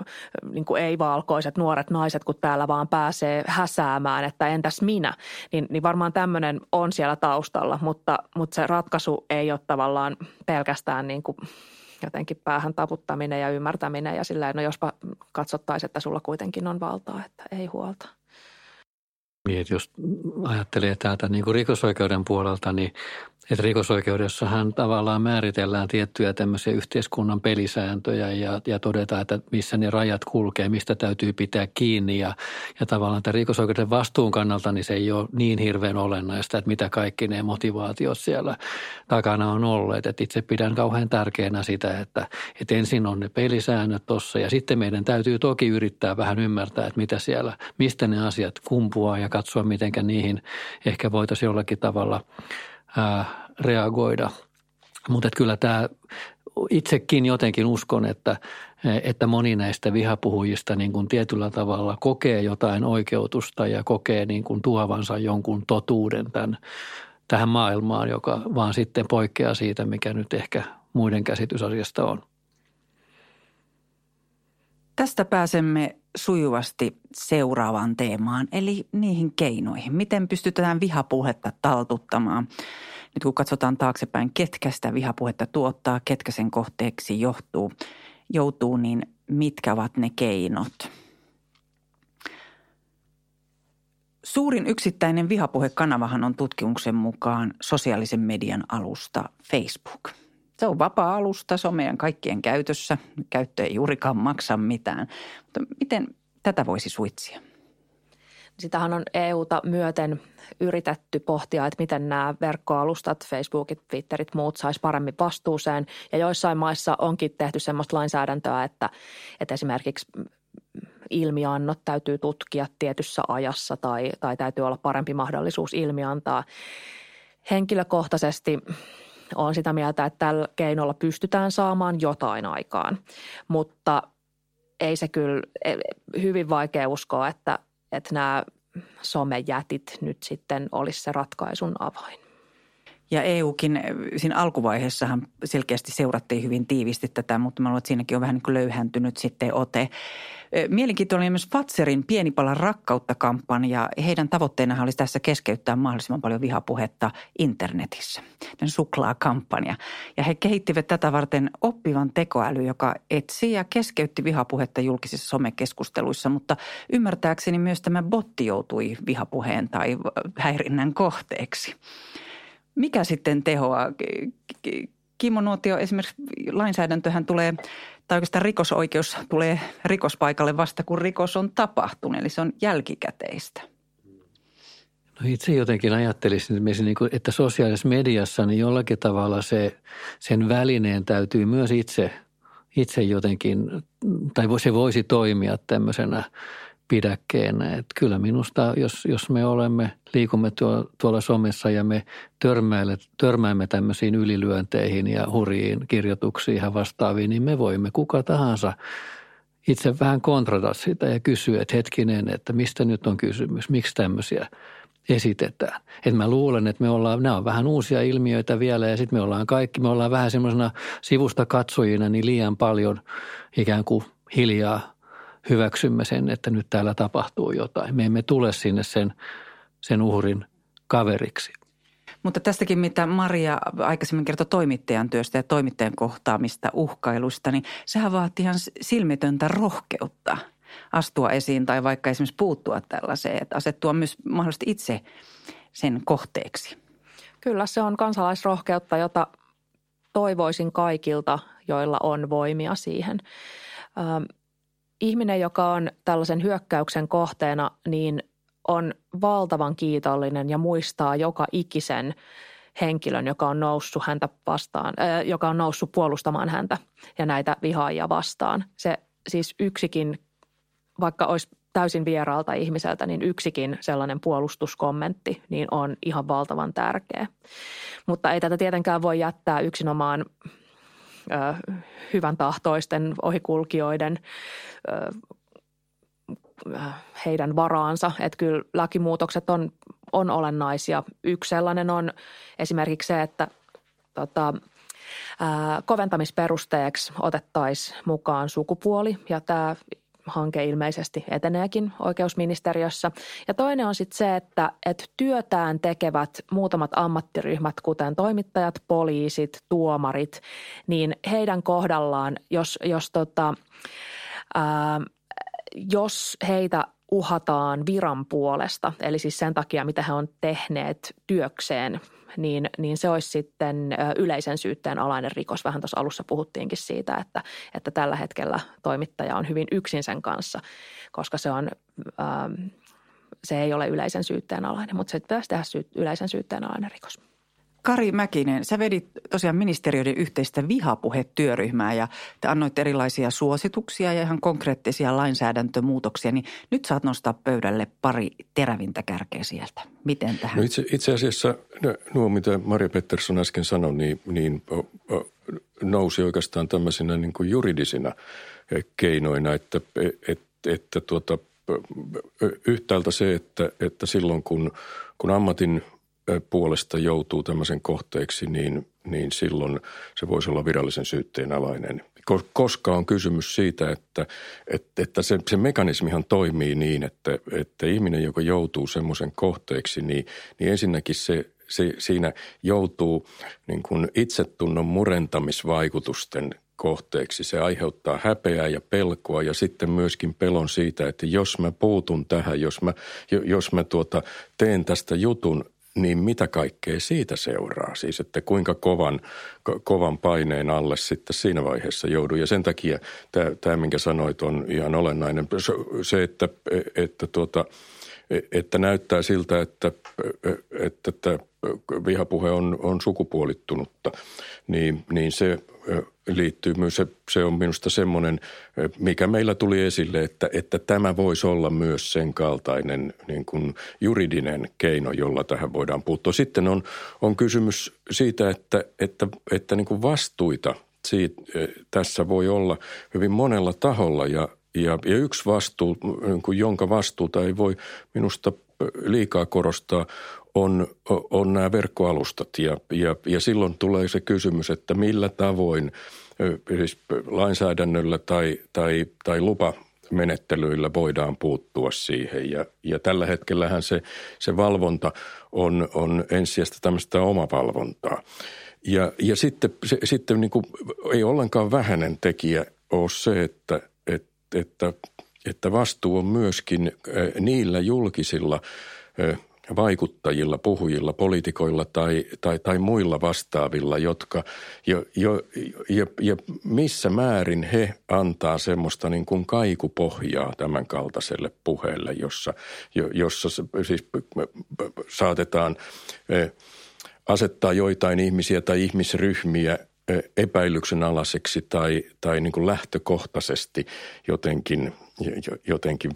niin ei-valkoiset nuoret naiset, kun täällä vaan pääsee häsäämään, että entäs minä. Niin, niin varmaan tämmöinen on siellä taustalla, mutta, mutta se ratkaisu ei ole tavallaan pelkästään niin kuin – jotenkin päähän taputtaminen ja ymmärtäminen ja sillä no jospa katsottaisiin, että sulla kuitenkin on valtaa, että ei huolta. Niin, jos ajattelee täältä niin kuin rikosoikeuden puolelta, niin että rikosoikeudessahan tavallaan määritellään tiettyjä tämmöisiä yhteiskunnan pelisääntöjä ja, ja todetaan, että missä ne rajat kulkee, mistä täytyy pitää kiinni. Ja, ja tavallaan tämän rikosoikeuden vastuun kannalta niin se ei ole niin hirveän olennaista, että mitä kaikki ne motivaatiot siellä takana on olleet. Että itse pidän kauhean tärkeänä sitä, että, että ensin on ne pelisäännöt tuossa ja sitten meidän täytyy toki yrittää vähän ymmärtää, että mitä siellä, mistä ne asiat kumpuaa ja katsoa, miten niihin ehkä voitaisiin jollakin tavalla – ää, reagoida. Mutta kyllä tämä itsekin jotenkin uskon, että, että moni näistä vihapuhujista niin kuin tietyllä tavalla kokee jotain oikeutusta ja kokee niin kuin tuovansa jonkun totuuden tämän, tähän maailmaan, joka vaan sitten poikkeaa siitä, mikä nyt ehkä muiden käsitys asiasta on. Tästä pääsemme sujuvasti seuraavaan teemaan, eli niihin keinoihin. Miten pystytään vihapuhetta taltuttamaan? Nyt kun katsotaan taaksepäin, ketkä sitä vihapuhetta tuottaa, ketkä sen kohteeksi johtuu, joutuu, niin mitkä ovat ne keinot? Suurin yksittäinen vihapuhekanavahan on tutkimuksen mukaan sosiaalisen median alusta Facebook – se on vapaa-alusta, se on meidän kaikkien käytössä. Käyttö ei juurikaan maksa mitään. Mutta miten tätä voisi suitsia? Sitähän on EUta myöten yritetty pohtia, että miten nämä verkkoalustat, Facebookit, Twitterit, muut saisi paremmin vastuuseen. Ja joissain maissa onkin tehty sellaista lainsäädäntöä, että, että esimerkiksi ilmiannot täytyy tutkia tietyssä ajassa tai, tai täytyy olla parempi mahdollisuus ilmiantaa. Henkilökohtaisesti olen sitä mieltä, että tällä keinolla pystytään saamaan jotain aikaan, mutta ei se kyllä, e, hyvin vaikea uskoa, että, että nämä somejätit nyt sitten olisi se ratkaisun avain. Ja EUkin siinä alkuvaiheessahan selkeästi seurattiin hyvin tiivisti tätä, mutta mä luulen, että siinäkin on vähän niin kuin löyhäntynyt sitten ote. Mielenkiintoinen oli myös Fatserin Pieni pala rakkautta kampanja. Heidän tavoitteenahan olisi tässä keskeyttää mahdollisimman paljon vihapuhetta internetissä. Tämän suklaakampanja. Ja he kehittivät tätä varten oppivan tekoäly, joka etsii ja keskeytti vihapuhetta julkisissa somekeskusteluissa. Mutta ymmärtääkseni myös tämä botti joutui vihapuheen tai häirinnän kohteeksi. Mikä sitten tehoaa? Kimmo Nuotio, esimerkiksi lainsäädäntöhän tulee, tai oikeastaan rikosoikeus tulee rikospaikalle vasta, kun rikos on tapahtunut, eli se on jälkikäteistä. No itse jotenkin ajattelisin, että sosiaalisessa mediassa niin jollakin tavalla se, sen välineen täytyy myös itse, itse jotenkin, tai se voisi toimia tämmöisenä – pidäkkeenä. Että kyllä minusta, jos, jos me olemme, liikumme tuolla somessa ja me törmäämme, törmäämme tämmöisiin ylilyönteihin ja hurjiin kirjoituksiin ja vastaaviin, niin me voimme kuka tahansa itse vähän kontrata sitä ja kysyä, että hetkinen, että mistä nyt on kysymys, miksi tämmöisiä esitetään. Että mä luulen, että me ollaan, nämä on vähän uusia ilmiöitä vielä ja sitten me ollaan kaikki, me ollaan vähän semmoisena sivusta katsojina niin liian paljon ikään kuin hiljaa hyväksymme sen, että nyt täällä tapahtuu jotain. Me emme tule sinne sen, sen uhrin kaveriksi. Mutta tästäkin, mitä Maria aikaisemmin kertoi toimittajan työstä ja toimittajan kohtaamista uhkailusta, niin sehän vaatii ihan silmitöntä rohkeutta astua esiin tai vaikka esimerkiksi puuttua tällaiseen, että asettua myös mahdollisesti itse sen kohteeksi. Kyllä se on kansalaisrohkeutta, jota toivoisin kaikilta, joilla on voimia siihen ihminen, joka on tällaisen hyökkäyksen kohteena, niin on valtavan kiitollinen ja muistaa joka ikisen henkilön, joka on noussut häntä vastaan, äh, joka on noussut puolustamaan häntä ja näitä vihaajia vastaan. Se siis yksikin, vaikka olisi täysin vieraalta ihmiseltä, niin yksikin sellainen puolustuskommentti niin on ihan valtavan tärkeä. Mutta ei tätä tietenkään voi jättää yksinomaan hyvän tahtoisten ohikulkijoiden heidän varaansa. Että kyllä lakimuutokset on, on olennaisia. Yksi sellainen on esimerkiksi se, että tota, ää, koventamisperusteeksi otettaisiin mukaan sukupuoli ja tämä hanke ilmeisesti eteneekin oikeusministeriössä. Ja toinen on sitten se, että, että työtään tekevät muutamat ammattiryhmät, kuten toimittajat, poliisit, tuomarit, niin heidän kohdallaan, jos, jos, tota, ää, jos heitä uhataan viran puolesta, eli siis sen takia, mitä he on tehneet työkseen – niin, niin se olisi sitten yleisen syytteen alainen rikos. Vähän tuossa alussa puhuttiinkin siitä, että, että tällä hetkellä toimittaja on hyvin yksin sen kanssa, koska se on... Ähm, se ei ole yleisen syytteen alainen, mutta se pitäisi tehdä yleisen syytteen alainen rikos. Kari Mäkinen, sä vedit tosiaan ministeriöiden yhteistä vihapuhetyöryhmää ja te annoitte erilaisia suosituksia ja ihan konkreettisia lainsäädäntömuutoksia. Niin nyt saat nostaa pöydälle pari terävintä kärkeä sieltä. Miten tähän? No itse, itse asiassa nuo, mitä Maria Pettersson äsken sanoi, niin, niin nousi oikeastaan tämmöisinä niin kuin juridisina e, keinoina, että, että, että tuota, yhtäältä se, että, että silloin kun, kun ammatin – puolesta joutuu tämmöisen kohteeksi, niin, niin silloin se voisi olla virallisen syytteen alainen. Koska on kysymys siitä, että, että, että se, se mekanismihan toimii niin, että, että ihminen, joka joutuu semmoisen kohteeksi, niin, niin ensinnäkin se, se siinä joutuu niin kuin itsetunnon murentamisvaikutusten kohteeksi. Se aiheuttaa häpeää ja pelkoa ja sitten myöskin pelon siitä, että jos mä puutun tähän, jos mä, jos mä tuota, teen tästä jutun, niin mitä kaikkea siitä seuraa? Siis, että kuinka kovan, ko, kovan paineen alle sitten siinä vaiheessa joudun. Ja sen takia tämä, minkä sanoit, on ihan olennainen. Se, että, että, tuota, että näyttää siltä, että, että, että vihapuhe on, on sukupuolittunutta, niin, niin se liittyy myös, se, se on minusta semmoinen, mikä meillä tuli esille, että, että tämä voisi olla myös sen kaltainen niin kuin juridinen keino, jolla tähän voidaan puuttua. Sitten on, on kysymys siitä, että, että, että niin kuin vastuita siitä, tässä voi olla hyvin monella taholla ja, ja, ja yksi vastuu, niin jonka vastuuta ei voi minusta liikaa korostaa, on, on nämä verkkoalustat ja, ja, ja silloin tulee se kysymys, että millä tavoin siis lainsäädännöllä tai, tai, tai lupa menettelyillä voidaan puuttua siihen. Ja, ja tällä hetkellähän se, se valvonta on, on ensisijaista tämmöistä omavalvontaa. Ja, ja sitten, se, sitten niin kuin, ei ollenkaan vähäinen tekijä ole se, että, että, että, vastuu on myöskin niillä julkisilla vaikuttajilla, puhujilla, poliitikoilla tai, tai, tai muilla vastaavilla, jotka jo, jo, jo, jo missä määrin he antaa semmoista niin kuin kaikupohjaa tämän kaltaiselle puheelle, jossa, jossa siis saatetaan asettaa joitain ihmisiä tai ihmisryhmiä epäilyksen alaiseksi tai, tai niin kuin lähtökohtaisesti jotenkin – jotenkin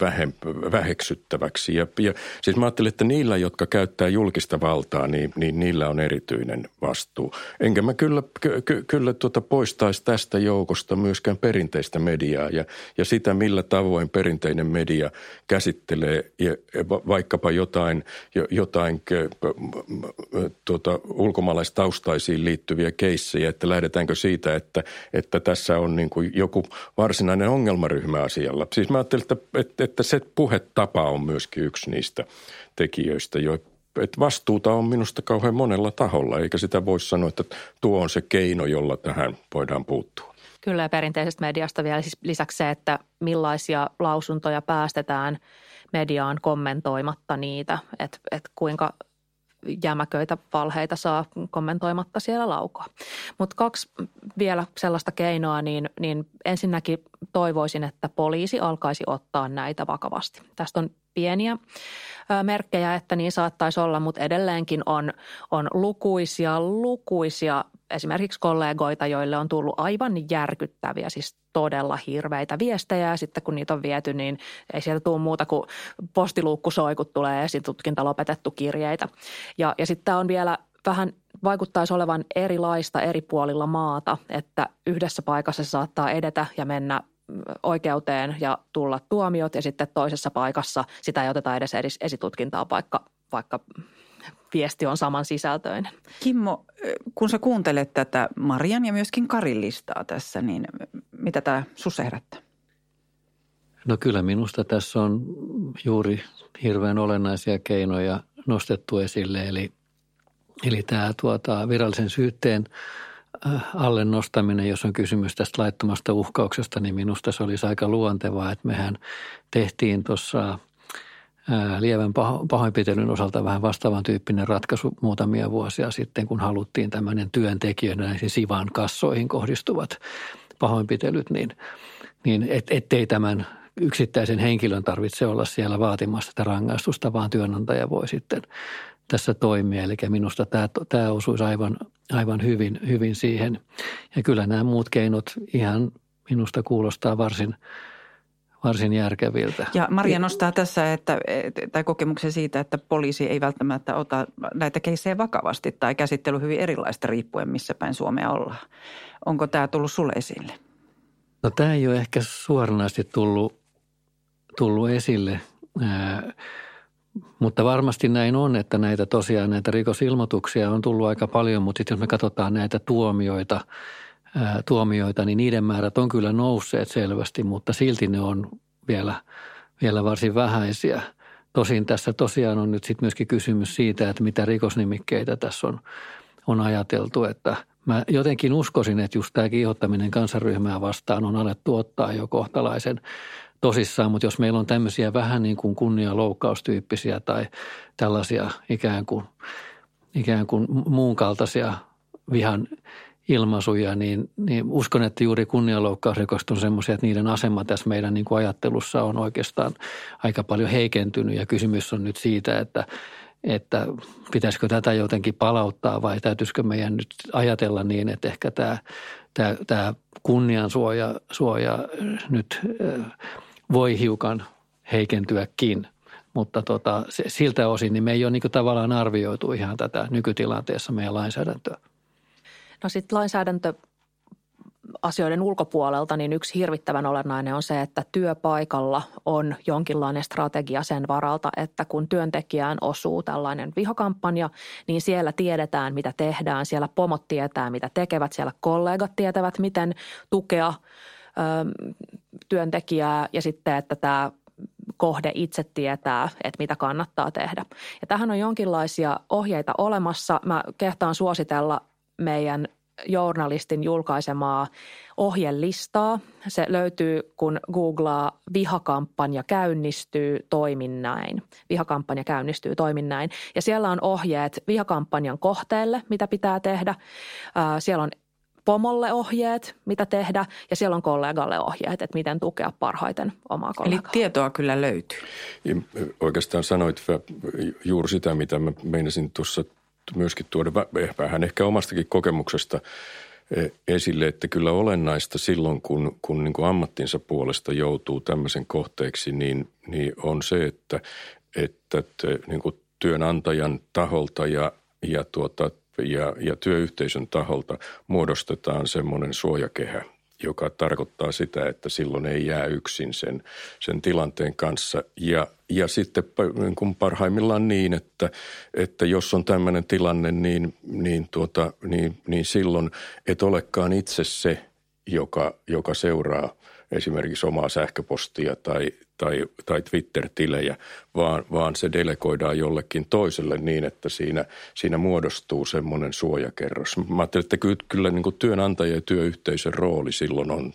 väheksyttäväksi. Ja, ja siis mä ajattelin, että niillä, jotka käyttää julkista valtaa, niin, niin niillä on erityinen vastuu. Enkä mä kyllä, ky, kyllä tuota poistaisi tästä joukosta myöskään perinteistä mediaa ja, ja sitä, millä tavoin perinteinen media käsittelee ja, vaikkapa jotain, jotain tuota, ulkomaalaistaustaisiin liittyviä keissejä, että lähdetäänkö siitä, että, että tässä on niin kuin joku varsinainen ongelmaryhmä asialla. Siis mä ajattelin, että, että, että se puhetapa on myöskin yksi niistä tekijöistä, jo, että vastuuta on minusta kauhean monella taholla, eikä sitä voi sanoa, että tuo on se keino, jolla tähän voidaan puuttua. Kyllä ja perinteisestä mediasta vielä siis lisäksi se, että millaisia lausuntoja päästetään mediaan kommentoimatta niitä, että, että kuinka jämäköitä valheita saa kommentoimatta siellä laukoa. Mutta kaksi vielä sellaista keinoa, niin, niin ensinnäkin toivoisin, että poliisi alkaisi ottaa näitä vakavasti. Tästä on pieniä merkkejä, että niin saattaisi olla, mutta edelleenkin on, on lukuisia, lukuisia esimerkiksi kollegoita, joille on tullut aivan järkyttäviä, siis todella hirveitä viestejä ja sitten kun niitä on viety, niin ei sieltä tule muuta kuin postiluukku soi, kun tulee esitutkinta lopetettu kirjeitä. Ja, ja sitten tämä on vielä vähän vaikuttaisi olevan erilaista eri puolilla maata, että yhdessä paikassa se saattaa edetä ja mennä oikeuteen ja tulla tuomiot ja sitten toisessa paikassa sitä ei oteta edes esitutkintaa, vaikka, vaikka viesti on saman sisältöinen. Kimmo, kun sä kuuntelet tätä Marian ja myöskin Karin listaa tässä, niin mitä tämä sussa herättää? No kyllä minusta tässä on juuri hirveän olennaisia keinoja nostettu esille. Eli, eli tämä tuota, virallisen syytteen äh, alle nostaminen, jos on kysymys tästä laittomasta uhkauksesta, niin minusta se olisi aika luontevaa, että mehän tehtiin tuossa – lievän pahoinpitelyn osalta vähän vastaavan tyyppinen ratkaisu muutamia vuosia sitten, kun haluttiin tämmöinen työntekijöiden näihin Sivan kassoihin kohdistuvat pahoinpitelyt, niin, niin et, ettei tämän yksittäisen henkilön tarvitse olla siellä vaatimassa sitä rangaistusta, vaan työnantaja voi sitten tässä toimia. Eli minusta tämä, tämä osuisi aivan, aivan hyvin, hyvin siihen. Ja kyllä nämä muut keinot ihan minusta kuulostaa varsin – varsin järkeviltä. Ja Maria nostaa tässä, että, tai kokemuksen siitä, että poliisi ei välttämättä ota näitä keissejä vakavasti tai käsittely hyvin erilaista riippuen missä päin Suomea ollaan. Onko tämä tullut sulle esille? No tämä ei ole ehkä suoranaisesti tullut, tullut esille, ää, mutta varmasti näin on, että näitä tosiaan näitä rikosilmoituksia on tullut aika paljon, mutta sitten jos me katsotaan näitä tuomioita – tuomioita, niin niiden määrät on kyllä nousseet selvästi, mutta silti ne on vielä, vielä varsin vähäisiä. Tosin tässä tosiaan on nyt sitten myöskin kysymys siitä, että mitä rikosnimikkeitä tässä on, on ajateltu, että mä jotenkin uskoisin, että just tämä kiihottaminen kansanryhmää vastaan on alettu ottaa jo kohtalaisen tosissaan, mutta jos meillä on tämmöisiä vähän niin kuin kunnianloukkaustyyppisiä tai tällaisia ikään kuin, ikään kuin muun kaltaisia vihan ilmaisuja, niin, niin uskon, että juuri kunnianloukkausrikokset on semmoisia, että niiden asema tässä meidän niin kuin ajattelussa on oikeastaan aika paljon heikentynyt ja kysymys on nyt siitä, että että pitäisikö tätä jotenkin palauttaa vai täytyisikö meidän nyt ajatella niin, että ehkä tämä, tämä, tämä kunniansuoja suoja nyt voi hiukan heikentyäkin. Mutta tota, siltä osin niin me ei ole niin tavallaan arvioitu ihan tätä nykytilanteessa meidän lainsäädäntöä. No sitten lainsäädäntö asioiden ulkopuolelta, niin yksi hirvittävän olennainen on se, että työpaikalla on jonkinlainen strategia sen varalta, että kun työntekijään osuu tällainen vihakampanja, niin siellä tiedetään, mitä tehdään. Siellä pomot tietää, mitä tekevät. Siellä kollegat tietävät, miten tukea ö, työntekijää ja sitten, että tämä kohde itse tietää, että mitä kannattaa tehdä. Ja tähän on jonkinlaisia ohjeita olemassa. Mä kehtaan suositella meidän journalistin julkaisemaa ohjelistaa. Se löytyy, kun googlaa vihakampanja käynnistyy toimin näin. Vihakampanja käynnistyy toimin näin. Ja siellä on ohjeet vihakampanjan kohteelle, mitä pitää tehdä. Siellä on pomolle ohjeet, mitä tehdä, ja siellä on kollegalle ohjeet, että miten tukea parhaiten omaa kollegaa. Eli tietoa kyllä löytyy. Ja oikeastaan sanoit juuri sitä, mitä mä meinasin tuossa myöskin tuoda vähän ehkä omastakin kokemuksesta e, esille, että kyllä olennaista silloin, kun, kun niin kuin ammattinsa puolesta joutuu tämmöisen kohteeksi, niin, niin on se, että, että niin kuin työnantajan taholta ja, ja tuota, ja, ja työyhteisön taholta muodostetaan semmoinen suojakehä, joka tarkoittaa sitä, että silloin ei jää yksin sen, sen tilanteen kanssa. Ja, ja sitten niin kuin parhaimmillaan niin, että, että jos on tämmöinen tilanne, niin, niin, tuota, niin, niin silloin et olekaan itse se, joka, joka seuraa esimerkiksi omaa sähköpostia tai, tai, tai Twitter-tilejä, vaan, vaan se delegoidaan jollekin toiselle niin, että siinä, siinä muodostuu semmoinen suojakerros. Mä ajattelin, että kyllä, kyllä niin työnantaja ja työyhteisön rooli silloin on,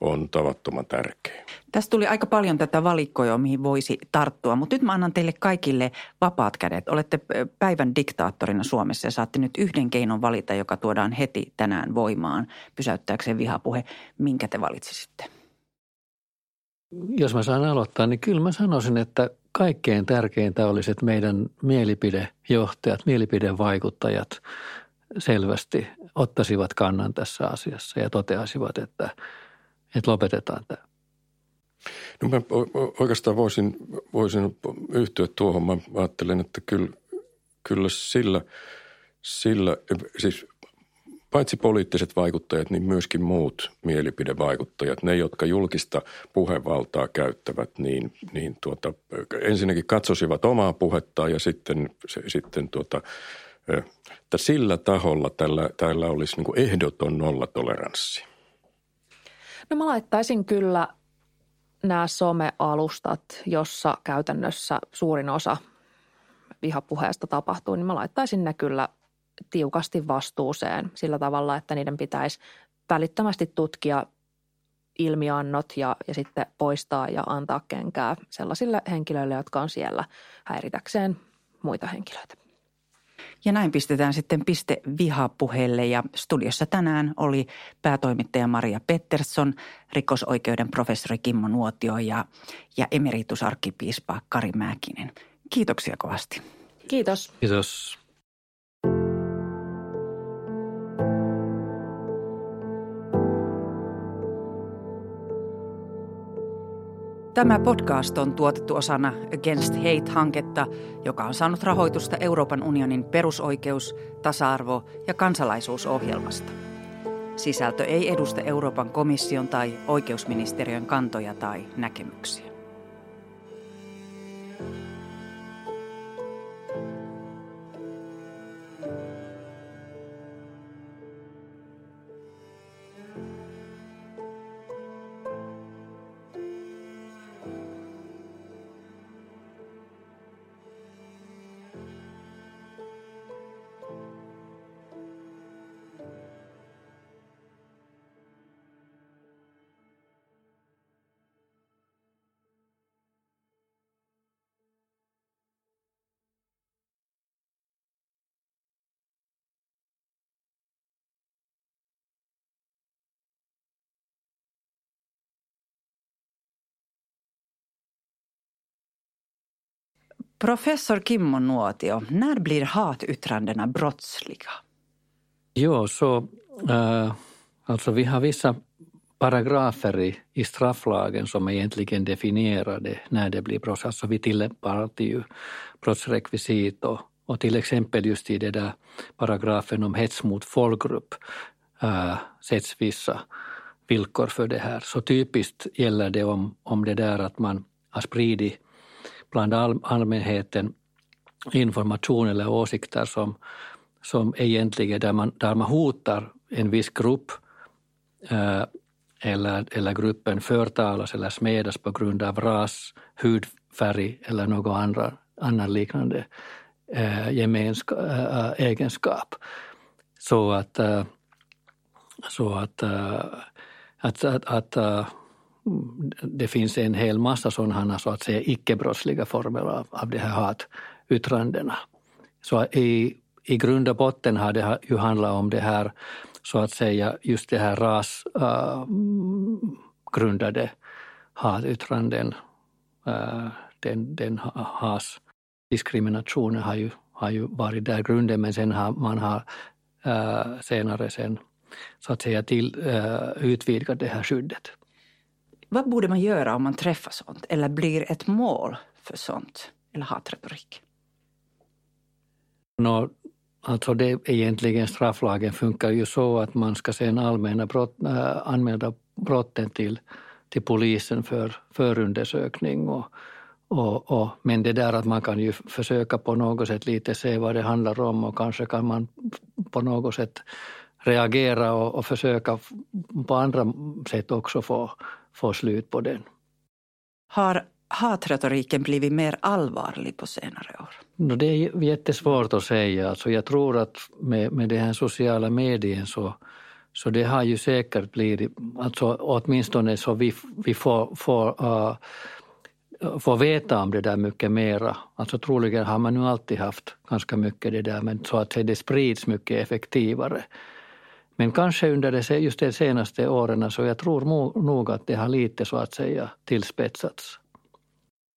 on tavattoman tärkeä. Tässä tuli aika paljon tätä valikkoja, mihin voisi tarttua, mutta nyt mä annan teille kaikille vapaat kädet. Olette päivän diktaattorina Suomessa ja saatte nyt yhden keinon valita, joka tuodaan heti tänään voimaan pysäyttääkseen vihapuhe. Minkä te valitsisitte? Jos mä saan aloittaa, niin kyllä mä sanoisin, että kaikkein tärkeintä olisi, että meidän mielipidejohtajat, mielipidevaikuttajat selvästi ottaisivat kannan tässä asiassa ja toteaisivat, että, että lopetetaan tämä. No mä oikeastaan voisin, voisin yhtyä tuohon. Mä ajattelen, että kyllä, kyllä sillä, sillä, siis paitsi poliittiset vaikuttajat, niin myöskin muut mielipidevaikuttajat, ne jotka julkista puhevaltaa käyttävät, niin, niin tuota, ensinnäkin katsosivat omaa puhettaan ja sitten, se, sitten tuota, että sillä taholla tällä, tällä olisi niin ehdoton nollatoleranssi. No mä laittaisin kyllä nämä somealustat, jossa käytännössä suurin osa vihapuheesta tapahtuu, niin mä laittaisin ne kyllä tiukasti vastuuseen sillä tavalla, että niiden pitäisi välittömästi tutkia ilmiannot ja, ja sitten poistaa ja antaa kenkää sellaisille henkilöille, jotka on siellä häiritäkseen muita henkilöitä. Ja näin pistetään sitten piste vihapuheelle ja studiossa tänään oli päätoimittaja Maria Pettersson, rikosoikeuden professori Kimmo Nuotio ja, ja emeritusarkkipiispa Kari Mäkinen. Kiitoksia kovasti. Kiitos. Kiitos. Tämä podcast on tuotettu osana Against Hate-hanketta, joka on saanut rahoitusta Euroopan unionin perusoikeus-, tasa-arvo- ja kansalaisuusohjelmasta. Sisältö ei edusta Euroopan komission tai oikeusministeriön kantoja tai näkemyksiä. Professor Kimmo Nuotio, när blir hatyttrandena brottsliga? Jo, så äh, alltså vi har vissa paragrafer i, i strafflagen som egentligen definierar det när det blir brott. Alltså vi tillämpar alltid ju brottsrekvisit och, och till exempel just i det där paragrafen om hets mot folkgrupp äh, sätts vissa villkor för det här. Så typiskt gäller det om, om det där att man har spridit bland all, allmänheten information eller åsikter som, som egentligen där man, där man hotar en viss grupp eh, eller, eller gruppen förtalas eller smedas på grund av ras, hudfärg eller någon andra, annan liknande eh, gemenska, äh, egenskap. Så att, äh, så att, äh, att, att, att det finns en hel massa sådana så att säga icke-brottsliga former av, av de här hatyttrandena. Så i, i grund och botten har det ju handlat om det här så att säga just det här rasgrundade äh, hatyttranden. Äh, den, den hasdiskriminationen har ju, har ju varit där grunden men sen har man har äh, senare sen så att säga till, äh, utvidgat det här skyddet. Vad borde man göra om man träffar sånt eller blir ett mål för sånt eller hatretorik? No, alltså det egentligen strafflagen funkar ju så att man ska sen allmänna brott, äh, anmäla brotten till, till polisen för förundersökning och, och, och, men det där att man kan ju försöka på något sätt lite se vad det handlar om och kanske kan man på något sätt reagera och, och försöka på andra sätt också få, få slut på den. Har hatretoriken blivit mer allvarlig på senare år? No, det är jättesvårt att säga. Alltså jag tror att med, med den här sociala medien så, så det har ju säkert blivit, alltså åtminstone så vi, vi får, får uh, få veta om det där mycket mera. Alltså troligen har man nu alltid haft ganska mycket det där men så att det sprids mycket effektivare. Men kanske under det, just de senaste åren så jag tror nog att det har lite så att säga tillspetsats.